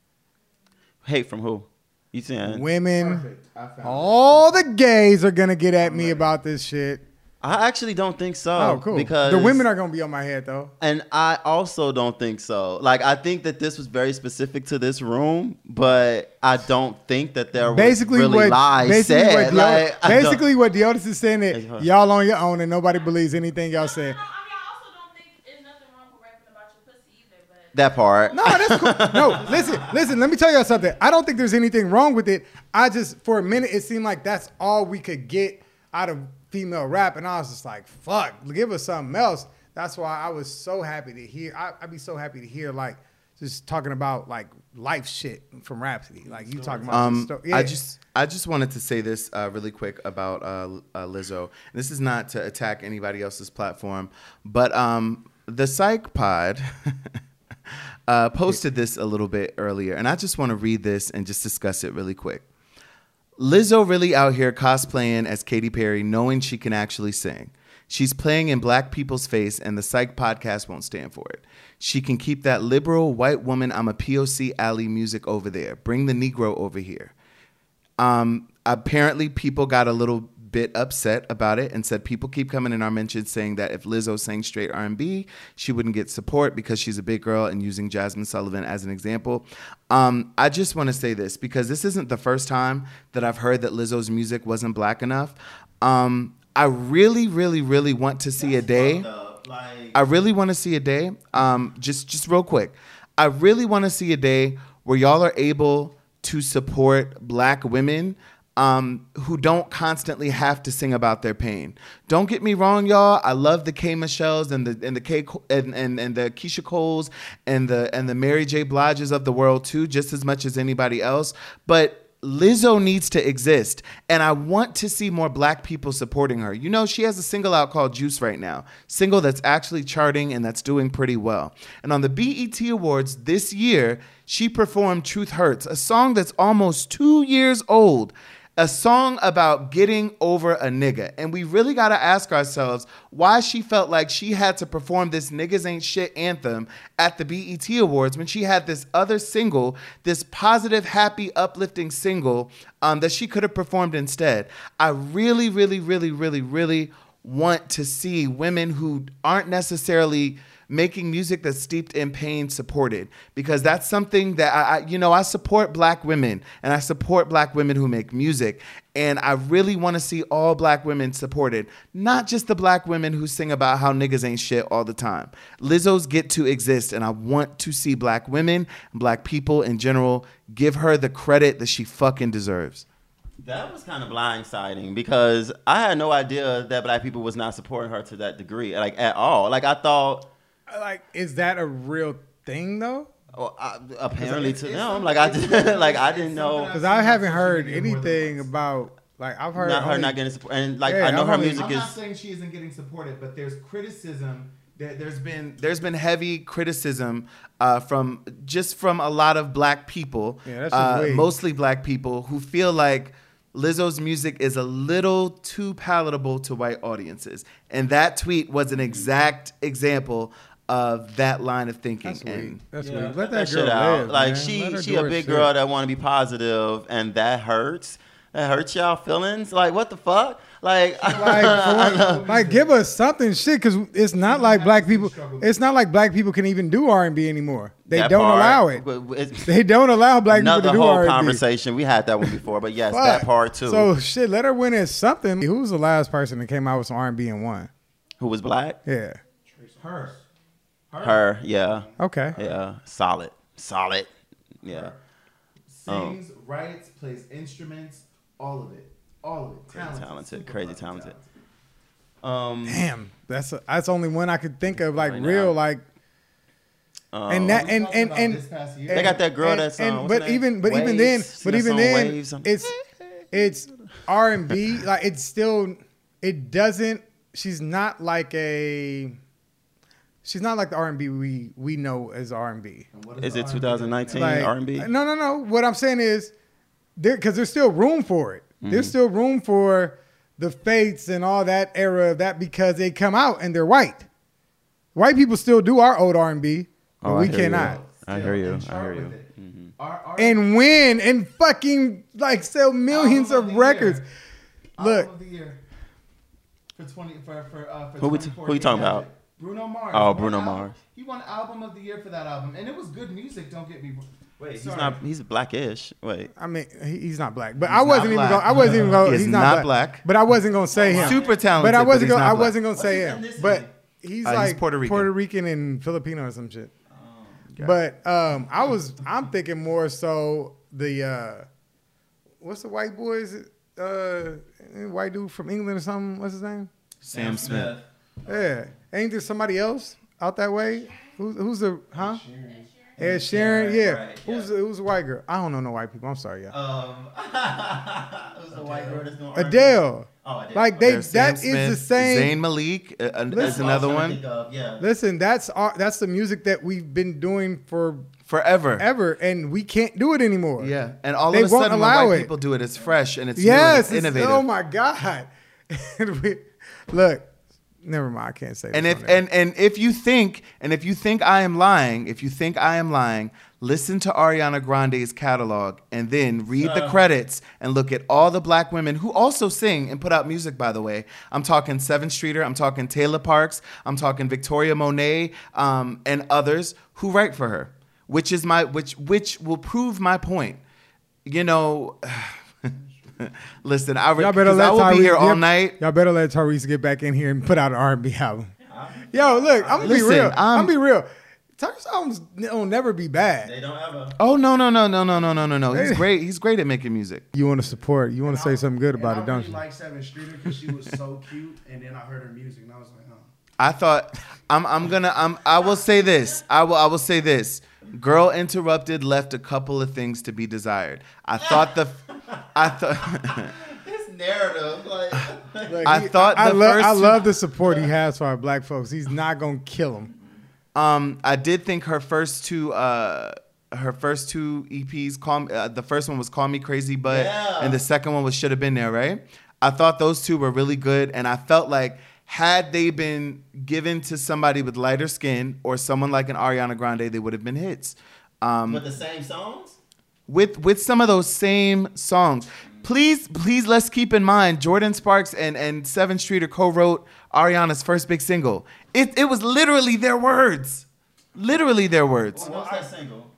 A: hate from who? You saying?
B: Women,
C: Perfect. I found
B: all the gays are gonna get at me about this shit.
A: I actually don't think so.
B: Oh, cool.
A: Because
B: the women are gonna be on my head though.
A: and I also don't think so. Like I think that this was very specific to this room, but I don't think that there
B: Basically,
A: was really
B: what
A: lies
B: basically
A: said.
B: what Deo-
A: like, I
B: basically what Deotis is saying
A: Hey,
B: that
A: hold on.
B: y'all on your own and nobody believes anything y'all
E: No,
B: say.
E: no, I mean, I also don't think there's nothing wrong with rapping about your pussy either, but
A: that part.
B: No, that's cool. No, listen, listen. Let me tell y'all something. I don't think there's anything wrong with it. I just, for a minute, it seemed like that's all we could get out of female rap, and I was just like, "Fuck, give us something else." That's why I was so happy to hear. I, I'd be so happy to hear like just talking about like life shit from Rapsody, like you talking about.
C: Um,
B: yeah.
C: I just I just wanted to say this uh, really quick about uh, uh, Lizzo. This is not to attack anybody else's platform, but um, the Psych Pod uh, posted this a little bit earlier, and I just want to read this and just discuss it really quick. Lizzo really out here cosplaying as Katy Perry, knowing she can actually sing. She's playing in black people's face, and the Psych podcast won't stand for it. She can keep that liberal white woman, I'm a POC alley music over there. Bring the Negro over here. Um, apparently, people got a little bit upset about it and said people keep coming in our mentions saying that if Lizzo sang straight R&B, she wouldn't get support because she's a big girl and using Jazmine Sullivan as an example. Um, I just want to say this because this isn't the first time that I've heard that Lizzo's music wasn't black enough. Um, I really, really, really want to see a day. I really want to see a day. Um, just just real quick, I really want to see a day where y'all are able to support black women um, who don't constantly have to sing about their pain. Don't get me wrong, y'all. I love the K Michelle's and the and the K and, and, and the Keyshia Coles and the and the Mary J. Bliges of the world too, just as much as anybody else. But Lizzo needs to exist, and I want to see more black people supporting her. You know, she has a single out called Juice right now, single that's actually charting and that's doing pretty well. And on the BET Awards this year, she performed Truth Hurts, a song that's almost two years old a song about getting over a nigga. And we really got to ask ourselves why she felt like she had to perform this niggas ain't shit anthem at the BET Awards when she had this other single, this positive, happy, uplifting single um, that she could have performed instead. I really, really, really, really, really want to see women who aren't necessarily making music that's steeped in pain supported. Because that's something that I, I you know I support black women and I support black women who make music and I really want to see all black women supported not just the black women who sing about how niggas ain't shit all the time. Lizzo's get to exist and I want to see black women black people in general give her the credit that she fucking deserves.
A: That was kind of blindsiding because I had no idea that black people was not supporting her to that degree, like at all. Like I thought,
B: like, is that a real thing though?
A: well, I, apparently
C: it's-
A: to them, like I
C: it's
A: did, like I didn't know
B: Because I haven't heard
C: media more than
B: anything about like I've heard
A: not her not getting support, and like
B: Yeah,
A: I know
B: I've
A: her
B: only-
A: music
C: I'm
A: is.
C: not saying she isn't getting supported, but there's criticism there, there's been there's been heavy criticism uh, from just from a lot of black people,
B: Yeah, that's
C: uh, mostly black people who feel like Lizzo's music is a little too palatable to white audiences, and that tweet was an exact example of that line of thinking.
B: That's weak.
C: and
B: That's
A: Yeah,
B: weak. Let
A: cut
B: that,
A: shit
B: girl
A: out.
B: live,
A: like
B: man.
A: she, she a
B: her
A: big
B: shit.
A: girl that want to be positive, and that hurts. That hurts y'all feelings. Like what the fuck? Like,
B: like, for- like give us something shit because it's not like black people it's not like black people can even do r&b anymore they
A: that
B: don't
A: part,
B: allow it
A: but
B: they don't allow black people
A: another
B: to do
A: whole
B: r&b
A: conversation. We had that one before, but yes,
B: Fuck.
A: that part too.
B: so shit let her win at something who's the last person that came out with some r&b and won
A: Who was black?
B: yeah
C: her,
A: Her. Yeah.
B: okay
A: Yeah. Solid. Solid. Yeah.
C: sings, writes, plays instruments, all of it, all of it. Talented,
A: talented, crazy
C: fucking
A: talented. Um.
B: damn that's a, that's only one i could think of like
A: Right
B: real
A: now.
B: like
A: um,
B: and that and and and
C: year?
A: They got that girl
B: and-
A: that's,
B: and-
A: um,
B: but even but even then but even then
A: Waves, um,
B: it's it's r&b like it's still it doesn't she's not like a she's not like the r&b we we know as r&b
A: Is it 2019 R&B?
B: no no no what i'm saying is there because there's still room for it
A: Mm-hmm.
B: there's still room for the fates and all that era of that because they come out and they're white white people still do our old r&b but
A: Oh, I
B: we
A: you.
B: cannot
A: I hear you. I hear you.
C: with it.
A: Mhm.
C: Our- our-
B: and win and fucking like sell millions
C: of
B: of records.
C: year.
B: Look,
C: of for twenty for for uh, for
A: Who we t-
C: 24
A: who you talking about?
C: It. Bruno Mars.
A: Oh,
C: He won
A: Bruno
C: album-
A: Mars.
C: He won album of the year for that album, and it was good music. Don't get me wrong.
A: Wait, he's
C: Sorry.
A: not. He's blackish. Wait.
B: I mean, he- he's not black, but
C: He's
B: I wasn't even.
C: black.
B: Gonna, I wasn't even. Going,
C: He
B: he's
C: not
B: not,
C: black.
B: But I wasn't gonna say him.
C: Super talented,
B: But I wasn't
C: he's
B: gonna. I wasn't gonna say him. But he's
C: Uh, he's
B: like
C: Puerto Rican.
B: Puerto Rican and Filipino or some shit. But um, I was. I'm thinking more so the. uh What's the white boy? boys? Uh, white dude from England or something. What's his name?
C: Sam Smith.
B: Yeah, ain't there somebody else out that way? Who's who's the huh? Ed Sheeran, yeah.
A: right,
B: Who's the, who's the white girl? I don't know no white people. I'm sorry, y'all.
A: Um. Who's the white girl that's doing
B: Adele.
A: Oh, Adele.
B: Like they
C: There's
B: that
C: Sam
B: is the
C: Smith,
B: same.
C: Zayn Malik uh, uh, is another
A: I was trying to
C: one.
A: of, Yeah.
B: Listen, that's our, that's the music that we've been doing for
C: Forever.
B: ever, and we can't do it anymore.
C: Yeah, and all
B: They
C: of a
B: won't
C: sudden, when
B: allow
C: white
B: it.
C: people do it, it's fresh and it's new
B: Yes.
C: and it's
B: it's-
C: innovative.
B: oh my god. And we- Look, never mind. I can't say.
C: and
B: this
C: if and and if you think and if you think I am lying, if you think I am lying, listen to Ariana Grande's catalog and then read the
A: Uh.
C: credits and look at all the black women who also sing and put out music. By the way, I'm talking Sevyn Streeter, I'm talking Tayla Parx, I'm talking Victoria Monet, um, and others who write for her, which is my which which will prove my point. You know. Listen, I, re-
B: y'all better let
C: I will
B: Tyrese
C: be here all night.
B: Y'all better let Tyrese get back in here and put out an R&B album. Yo, look, uh, I'm gonna
C: Listen,
B: be real. I'm,
C: I'm-
B: gonna be real. Tyrese albums will never be bad.
A: They don't ever.
C: Oh no no no no no no no no no! He's great. He's great at making music.
B: You want to support? You want to say something good about it,
D: I
B: don't
D: really
B: you?
D: like Sevyn Streeter because she was so cute, and then I heard her music, and I was like, oh.
C: I thought I'm I'm gonna I'm I will say this. I will I will say this. Girl interrupted left a couple of things to be desired. I thought the I thought
A: His narrative, like.
B: Look,
C: I thought
B: I,
C: the
B: love
C: first
B: I love the support he has for our black folks. He's not gonna kill them.
C: um I did think her first two uh her first two EPs call Me- uh, the first one was Call Me Crazy but
A: Yeah.
C: and the second one was Should Have Been There, right? I thought those two were really good and I felt like had they been given to somebody with lighter skin or someone like an Ariana Grande, they would have been hits. Um,
A: With the same songs.
C: With with some of those same songs. Please, please, let's keep in mind Jordin Sparks and and Sevyn Streeter co-wrote Ariana's first big single. It it was literally their words, literally their words.
A: What's that single?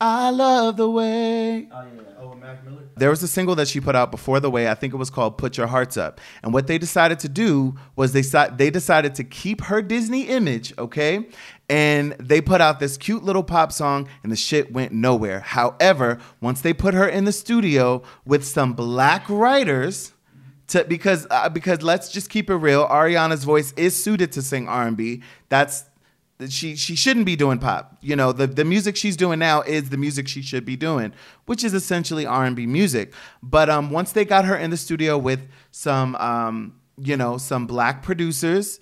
C: I love the way.
A: Oh yeah.
D: Oh, Mac Miller.
C: There was a single that she put out before the way. I think it was called "Put Your Hearts Up." And what they decided to do was they they decided to keep her Disney image, okay? And they put out this cute little pop song, and the shit went nowhere. However, once they put her in the studio with some black writers. To, because uh, because let's just keep it real. Ariana's voice is suited to sing R and B. That's she she shouldn't be doing pop. You know, the the music she's doing now is the music she should be doing, which is essentially R&B music. But um once they got her in the studio with some um you know, some black producers,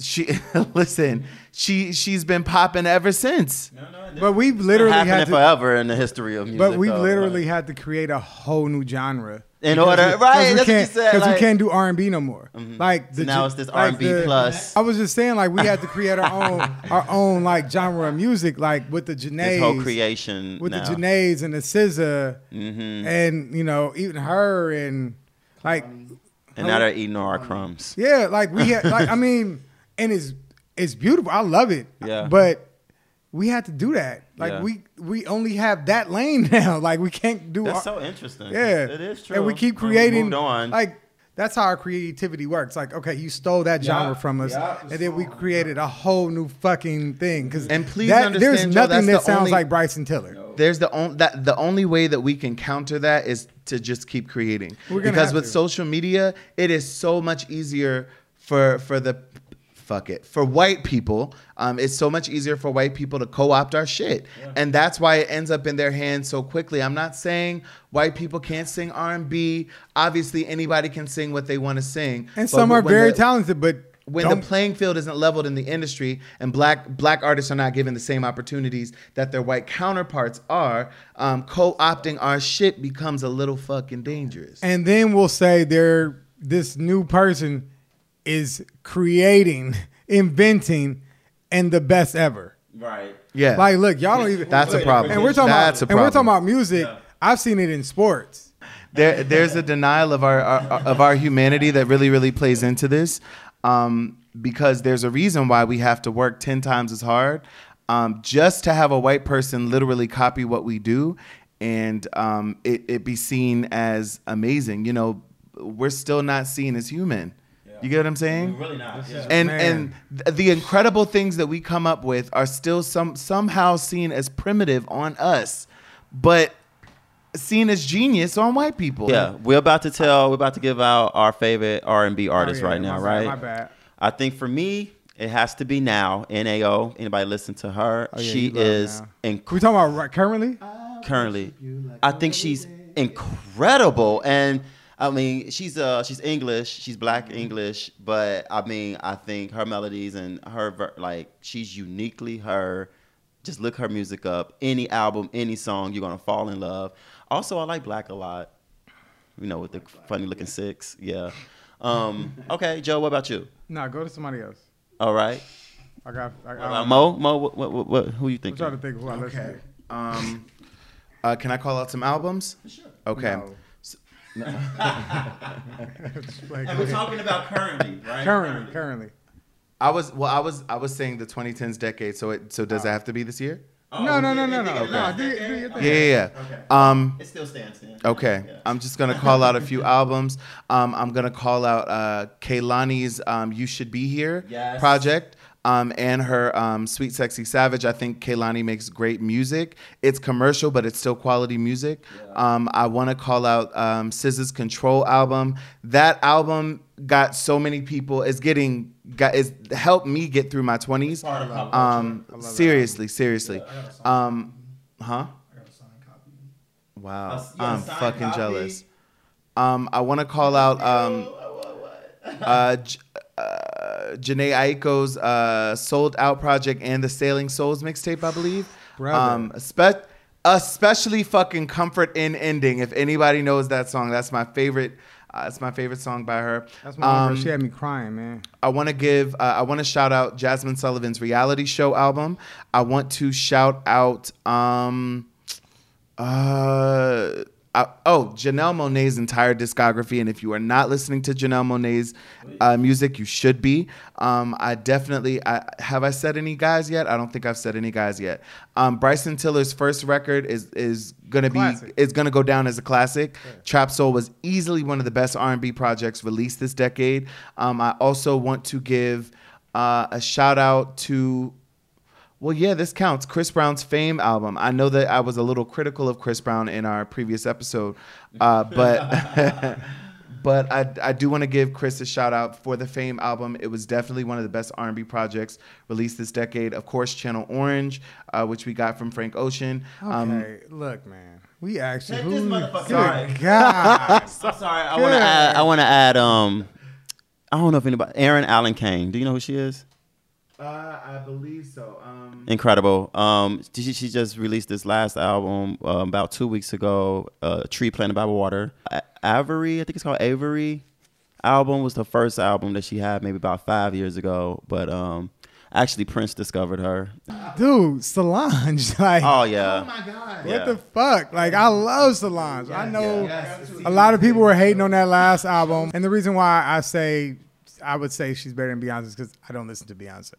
C: she listen, she she's been popping ever since.
B: No, no, But we've
A: Literally
B: literally
A: happening
B: had to.
A: forever in the history of music.
B: But we've
A: though,
B: literally
A: like,
B: had to create a whole new genre.
A: in
B: Because
A: order,
B: we-
A: right?
B: we
A: That's what you
B: can't,
A: said.
B: we can't do R and B no more. Like
A: So now it's this R&B
B: the-
A: plus.
B: I was just saying, like we had to create our own our own like genre of music, like with the
A: this whole
B: Jhené's,
A: creation
B: with
A: now.
B: the Jhené's and the SZA,
A: Mhm.
B: and you know even her and like
A: and now they're eating all our crumbs.
B: yeah, like we had like I mean, and it's it's beautiful. I love it.
A: Yeah.
B: But we had to do that. Like
A: Yeah.
B: we we only have that lane now. Like we can't do.
A: That's
B: our-
A: so interesting.
B: yeah,
A: it is true.
B: And we keep
A: When
B: creating.
A: moved on.
B: Like that's how our creativity works. Like okay, you stole that genre from us,
D: yeah,
B: and then we created a whole new fucking thing. Because
C: And please
B: there's
C: understand, Joe,
B: nothing
C: that's
B: that
C: the
B: sounds
C: only-
B: like Bryson Tiller.
C: There's the only that the only way that we can counter that is to just keep creating.
B: We're gonna
C: because with
B: to.
C: social media, it is so much easier for for the fuck it for white people. Um, it's so much easier for white people to co-opt our shit, and that's why it ends up in their hands so quickly. I'm not saying white people can't sing R&B. Obviously, anybody can sing what they want to sing,
B: And some are very
C: the-
B: talented, but
C: when
B: don't-
C: the playing field isn't leveled in the industry and black black artists are not given the same opportunities that their white counterparts are, um, co-opting our shit becomes a little fucking dangerous.
B: and then we'll say they're this new person is creating, inventing, and the best ever.
A: right.
C: yeah,
B: Like, look, y'all don't even.
C: That's a problem.
B: And we're talking
C: That's
B: about,
C: a
B: and we're talking about music. I've seen it in sports.
C: there there's a denial of our, our of our humanity that really really plays into this um, because there's a reason why we have to work 10 times as hard um, just to have a white person literally copy what we do and um, it, it be seen as amazing you know we're still not seen as human you get what i'm saying
A: Really not. Yeah.
C: and
B: Man.
C: and th- the incredible things that we come up with are still some somehow seen as primitive on us but seen as genius on white people
A: Yeah, we're about to tell. We're about to give out our favorite R and B artists
B: Oh, yeah,
A: right now,
B: my
A: right?
B: my bad.
A: I think for me, it has to be now. Nao. Anybody listen to her?
B: Oh, yeah,
A: she is
B: Now.
A: inc-
B: We talking about currently?
A: currently. I think she's incredible, and I mean, she's uh she's English, she's Black English, but I mean, I think her melodies and her ver- like she's uniquely her. Just look her music up. Any album, any song, you're gonna fall in love. Also, I like Black a lot. You know, with the funny looking six. Yeah. Um, okay, Joe, what about you?
B: No, go to somebody else.
A: All right.
B: I got. I,
A: What
B: I,
A: about Mo? Mo, what, what, what, what, who you think?
B: I'm
A: think?
B: trying to think who I listen
C: Okay. Um, uh, can I call out some albums? Sure. Okay.
B: No. To. Just like-
A: And we're talking about currently, right?
B: currently, currently.
C: I was well. I was I was saying the 2010s decade. So it so does it have to be this year?
A: Oh,
B: no, no, no, no, no,
A: yeah,
B: no. Do, do your
C: Yeah, yeah, yeah.
A: Okay.
C: Um,
A: It still stands then.
C: okay.
A: Yeah.
C: I'm just gonna call out a few albums. Um, I'm gonna call out uh, Kehlani's um, "You Should Be Here"
A: Yes.
C: project. Um, and her um, Sweet Sexy Savage. I think Kehlani makes great music. It's commercial, but it's still quality music. Um, I want to call out um, SZA's Control album. That album got so many people. It's getting got it's helped me get through my twenties.
A: Part of pop
C: Um, seriously, seriously. Um, huh?
D: I got a signed copy.
C: Wow,
A: A- you got a
C: I'm fucking
A: copy?
C: jealous. Um, I want to call out um, uh, uh, Jhené Aiko's uh, Sail Out project and the Sailing Souls mixtape, I believe.
B: Brother.
C: Um, spe- especially fucking Comfort Inn Ending. If anybody knows that song, that's my favorite. Uh, it's my favorite song by her.
B: That's my
C: Um,
B: She had me crying, man.
C: I want to give, uh, I want to shout out Jazmine Sullivan's reality show album. I want to shout out, um, uh, uh, oh, Janelle Monáe's entire discography. And if you are not listening to Janelle Monáe's uh, music, you should be. Um, I definitely, I, have I said any guys yet? I don't think I've said any guys yet. Um, Bryson Tiller's first record is is gonna be
B: Classic.
C: is gonna go down as a classic. Trap Soul was easily one of the best R and B projects released this decade. Um, I also want to give uh, a shout out to well, yeah, this counts. Chris Brown's Fame album. I know that I was a little critical of Chris Brown in our previous episode, uh, but but I, I do want to give Chris a shout out for the Fame album. It was definitely one of the best R&B projects released this decade. Of course, Channel Orange, uh, which we got from Frank Ocean. Um,
B: Okay, look, man. We actually.
A: Take this
B: Who,
A: motherfucker.
B: good
A: Sorry.
B: God.
A: I'm sorry. I want to add. I want to add. Um, I don't know if anybody. Erin Allen Kane. Do you know who she is?
C: Uh, I believe so. Um,
A: Incredible. Um, she, she just released this last album uh, about two weeks ago. Uh, Tree Planted by Water. A- Avery, I think it's called Avery. Album was the first album that she had maybe about five years ago, but um, actually Prince discovered her.
B: Dude, Solange. Like,
A: Oh yeah.
C: oh my god.
B: what
A: yeah.
B: the fuck? Like, I love Solange. I know
C: Yes.
B: a lot of people were hating on that last album, and the reason why I say I would say she's better than Beyonce because I don't listen to Beyonce.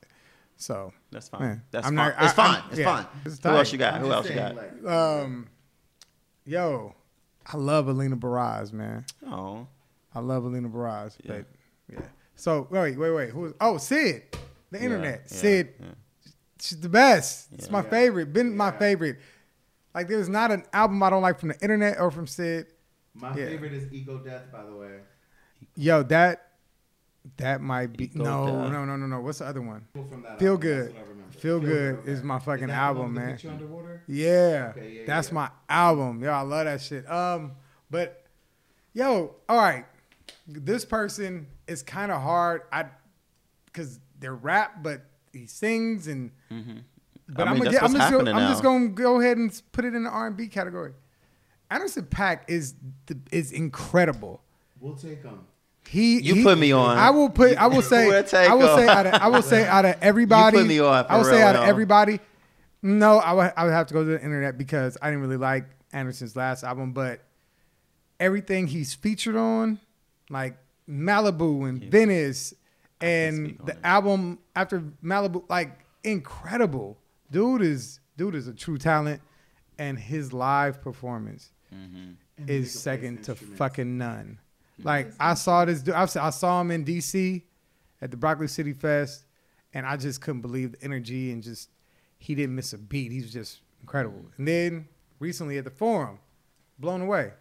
B: So,
A: That's fine.
B: Yeah.
A: That's
B: I'm
A: fine.
B: not-
A: it's
B: I- I'm-
A: fine. It's
B: yeah.
A: fine.
B: It's
A: Who else you got?
C: I'm
A: Who
C: just
A: else you got?
C: like,
B: um, yo, I love Alina Baraz, man.
A: Oh,
B: I love Alina Baraz,
A: Yeah.
B: but yeah. So wait, wait, wait. Who was? Oh, Syd, the
A: Yeah,
B: internet.
A: yeah,
B: Syd,
A: yeah.
B: she's the best. It's
A: Yeah.
B: my favorite. Been my favorite. Like there's not an album I don't like from the internet or from Syd.
C: My
B: Yeah.
C: favorite is Ego Death, by the way.
B: Yo, that that might be no,
A: Death.
B: no, no, no, no. What's the other one? Feel
C: album,
B: good.
C: that's what I remember.
B: Feel good is my fucking
C: Is
B: album,
C: one with the
B: man. Yeah,
C: Okay, yeah,
B: that's
C: yeah.
B: my album. Yo, I love that shit. Um, but yo, all right, this person is kind of hard. I because they're rap, but he sings and. But
A: Mm-hmm. I
B: am
A: mean,
B: gonna
A: that's
B: get, I'm
A: what's
B: just, gonna,
A: happening
B: I'm just gonna go ahead and put it in the R and B category. Anderson Paak is the, is incredible.
C: We'll take them.
B: He
A: You
B: he-
A: put me on.
B: I will put. I will say.
A: We'll
B: I will
A: on.
B: say out of. I will say out of everybody.
A: You put me on,
B: I will say
A: real,
B: out of
A: yo.
B: everybody. No, I would. I would have to go to the internet because I didn't really like Anderson's last album, but everything he's featured on, like Malibu and Venice, and the
A: it.
B: album after Malibu, like incredible. Dude is dude is a true talent, and his live performance mm-hmm.
C: And
B: is second to fucking none. Like I saw this, dude. I saw, him in D.C. at the Broccoli City Fest, and I just couldn't believe the energy and just he didn't miss a beat. He was just incredible. And then recently at the Forum, blown away.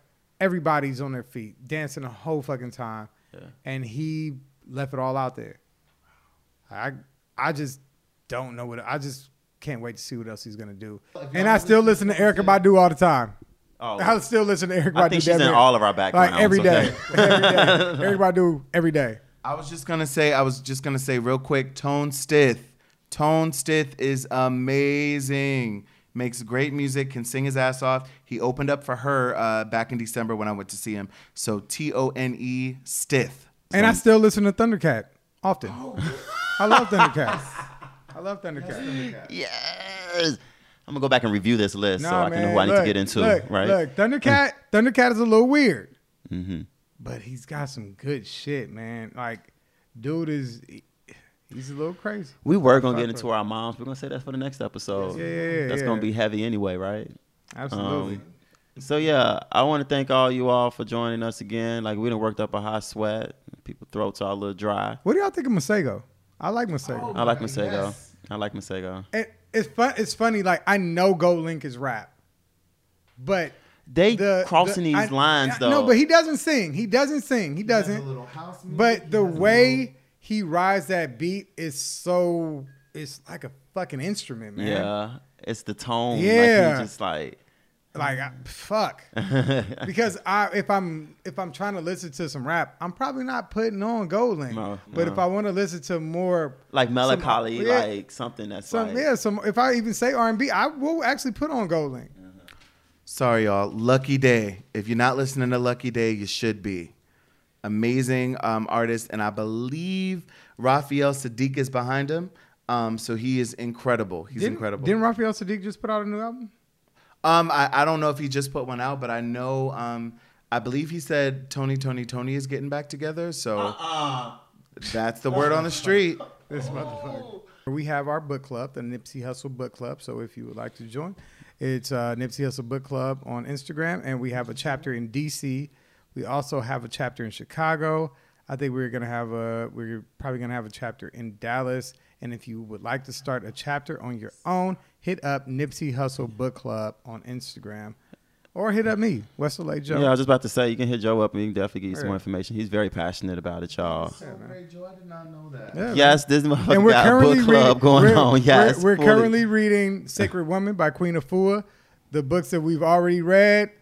B: Everybody's on their feet, dancing the whole fucking time,
A: Yeah.
B: and he left it all out there. I I just don't know what I just can't wait to see what else he's gonna do. And I still
C: listen
B: listen to
C: to
B: Erykah
C: Sid-
B: Badu all the time.
A: Oh,
B: I still listen to Eric Badu.
A: I think she's in
B: near-
A: all of our backgrounds.
B: like every day,
A: okay?
B: every day. Erykah Badu every day.
C: I was just gonna say. I was just gonna say real quick. Tone Stith. Tone Stith is amazing. Makes great music. Can sing his ass off. He opened up for her uh, back in December when I went to see him. So T O N E Stith.
B: And I still listen to Thundercat often. I love Thundercat. I love Thundercat.
A: Yes. I'm gonna go back and review this list so
B: Nah,
A: I can know
B: man,
A: who I need to get into.
B: Look,
A: right.
B: look, Thundercat. Thundercat is a little weird,
A: hmm
B: but he's got some good shit, man. Like, dude is he's a little crazy.
A: We were gonna get into our moms. We're gonna say that for the next episode.
B: Yeah, yeah, yeah,
A: That's
B: yeah.
A: gonna be heavy anyway, right?
B: Absolutely.
A: Um, So yeah, I want to thank all you all for joining us again. Like we done worked up a hot sweat. People throats are a little dry.
B: what do y'all think of Masego? I like Masego.
A: I like
C: my-
A: Masego.
C: yes.
A: I like Masego.
B: It, it's fun. It's funny. Like I know Gold Link is rap, but
A: They
B: the
A: crossing
B: the-
A: these
B: I-
A: lines
B: I-
A: though.
B: No, but he doesn't sing. He doesn't sing. He doesn't. But the way he rides that beat is so. It's like a fucking instrument, man.
A: yeah, it's the tone.
B: Yeah.
A: like he just like.
B: Like I, fuck. because I if I'm if I'm trying to listen to some rap, I'm probably not putting on Gold Link.
A: No,
B: but
A: no.
B: if I want to listen to more
A: like melancholy,
B: yeah.
A: like something that's
B: some
A: like
B: yeah, some if I even say R and B, I will actually put on Gold Link.
C: Sorry, y'all. Lucky Daye. If you're not listening to Lucky Daye, you should be. Amazing um, artist, and I believe Raphael Saadiq is behind him. Um, so he is incredible. He's
B: didn't,
C: incredible.
B: Didn't Raphael Saadiq just put out a new album?
C: Um, I, I don't know if he just put one out, but I know. Um, I believe he said Tony, Tony, Tony is getting back together. So
A: Uh-uh.
C: that's the word on the street.
B: This motherfucker. We have our book club, the Nipsey Hussle Book Club. So if you would like to join, it's uh, Nipsey Hussle Book Club on Instagram, and we have a chapter in DC. We also have a chapter in Chicago. I think we're gonna have a. We're probably gonna have a chapter in Dallas. And if you would like to start a chapter on your own, hit up Nipsey Hussle Book Club on Instagram, or hit up me, West LA Joe.
A: Yeah, I was just about to say you can hit Joe up and you can definitely get you some more information. He's very passionate about it, y'all.
C: So great, Joe. I did not know that.
B: Yeah,
A: Yes, this motherfucker
B: and we're
A: got
B: currently
A: book club
B: reading,
A: going
B: we're,
A: on. Yes,
B: we're, we're currently reading Sacred Woman by Queen Afua. The books that we've already read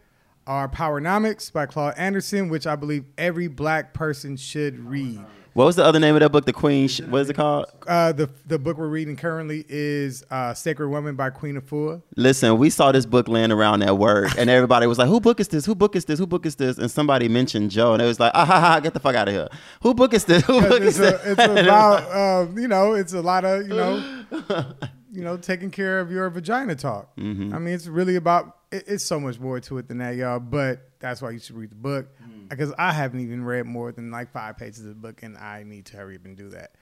B: are Powernomics by Claude Anderson, which I believe every black person should read.
A: What was the other name of that book? The Queen. Sh- what is it called?
B: Uh, the the book we're reading currently is uh, Sacred Woman by Queen Afua.
A: Listen, we saw this book laying around at work, and everybody was like, "Who book is this? Who book is this? Who book is this?" And somebody mentioned Joe, and it was like, "Ah ha ha! Get the fuck out of here! Who book is this? Who book
B: It's,
A: is this?"
B: it's about um, you know it's a lot of you know you know taking care of your vagina talk.
A: Mm-hmm.
B: I mean it's really about it, it's so much more to it than that, y'all. But that's why you should read the book because I haven't even read more than like five pages of the book, and I need to hurry up and do that.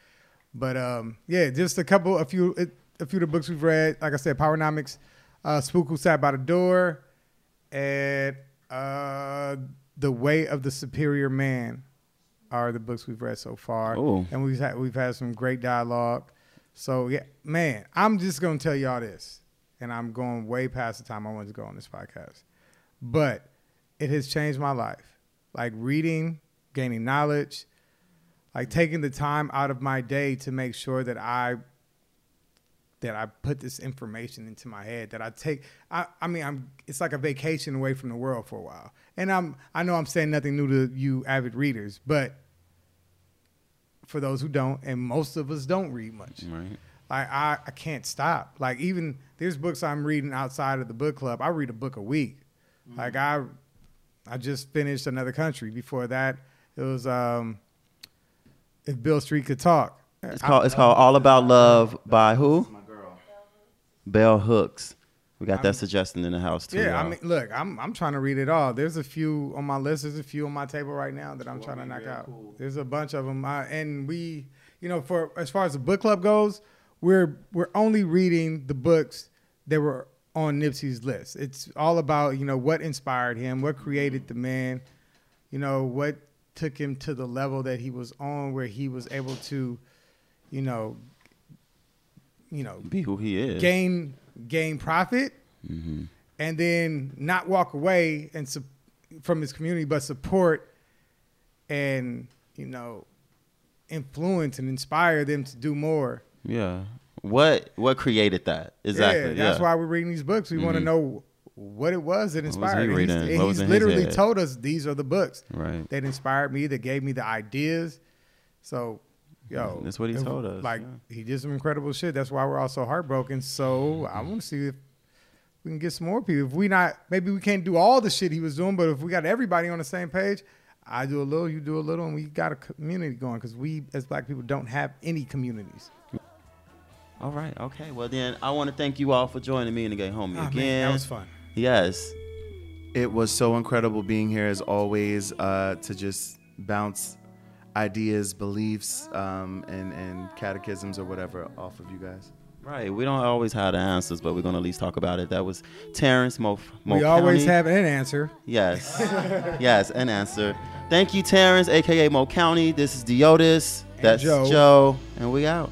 B: But um, yeah, just a couple, a few, a few of the books we've read. Like I said, Powernomics, uh, Spook Who Sat by the Door, and uh, The Way of the Superior Man are the books we've read so far.
A: Ooh.
B: And we've had we've had some great dialogue. So yeah, man, I'm just gonna tell y'all this, and I'm going way past the time I wanted to go on this podcast, but it has changed my life. Like reading, gaining knowledge, like taking the time out of my day to make sure that I that I put this information into my head that I take I, I mean I'm it's like a vacation away from the world for a while. And I'm I know I'm saying nothing new to you avid readers, but for those who don't, and most of us don't read much.
A: Right.
B: Like I, I can't stop. Like even there's books I'm reading outside of the book club. I read a book a week. Like mm-hmm. I I just finished another country. Before that, it was um if Beale Street could talk.
A: It's called it's called All About Love by who?
C: My girl.
A: Bell Hooks. We got that suggestion in the house too.
B: Yeah, I
A: y'all.
B: mean, look, I'm I'm trying to read it all. There's a few on my list. There's a few on my table right now that I'm
C: Cool,
B: trying to knock out.
C: cool.
B: There's a bunch of them, uh, and we, you know, for as far as the book club goes, we're we're only reading the books that were on Nipsey's list. It's all about you know what inspired him, what created the man, you know what took him to the level that he was on, where he was able to, you know, you know,
A: be who he is.
B: gain gain profit
A: hmm
B: and then not walk away and su- from his community, but support and you know influence and inspire them to do more.
A: Yeah. What what created that exactly?
B: Yeah, that's
A: yeah.
B: why we're reading these books. We want to
A: mm-hmm.
B: know what it was that
A: was he
B: inspired. He's-
A: reading? What was
B: he's
A: in his
B: literally told us these are the books
A: Right.
B: that inspired me, that gave me the ideas. So, yo, mm,
A: That's what he told us,
B: Like
A: yeah.
B: he did some incredible shit. That's why we're all so heartbroken. So I mm-hmm. want to see if we can get some more people. If we not, maybe we can't do all the shit he was doing, but if we got everybody on the same page, I do a little, you do a little, and we got a community going because we as black people don't have any communities.
A: All right. Okay. Well then, I want to thank you all for joining me in the Gay Homie
B: Ah, man,
A: again.
B: that was fun.
A: Yes.
C: It was so incredible being here as always uh, to just bounce ideas, beliefs, um, and, and catechisms or whatever off of you guys.
A: Right. We don't always have the answers, but we're gonna at least talk about it. That was Terrence Mo. Mo
B: we always have an answer.
A: Yes. yes, an answer. Thank you, Terrence, aka Mo County. This is Deotis. That's
B: Joe.
A: Joe, and we out.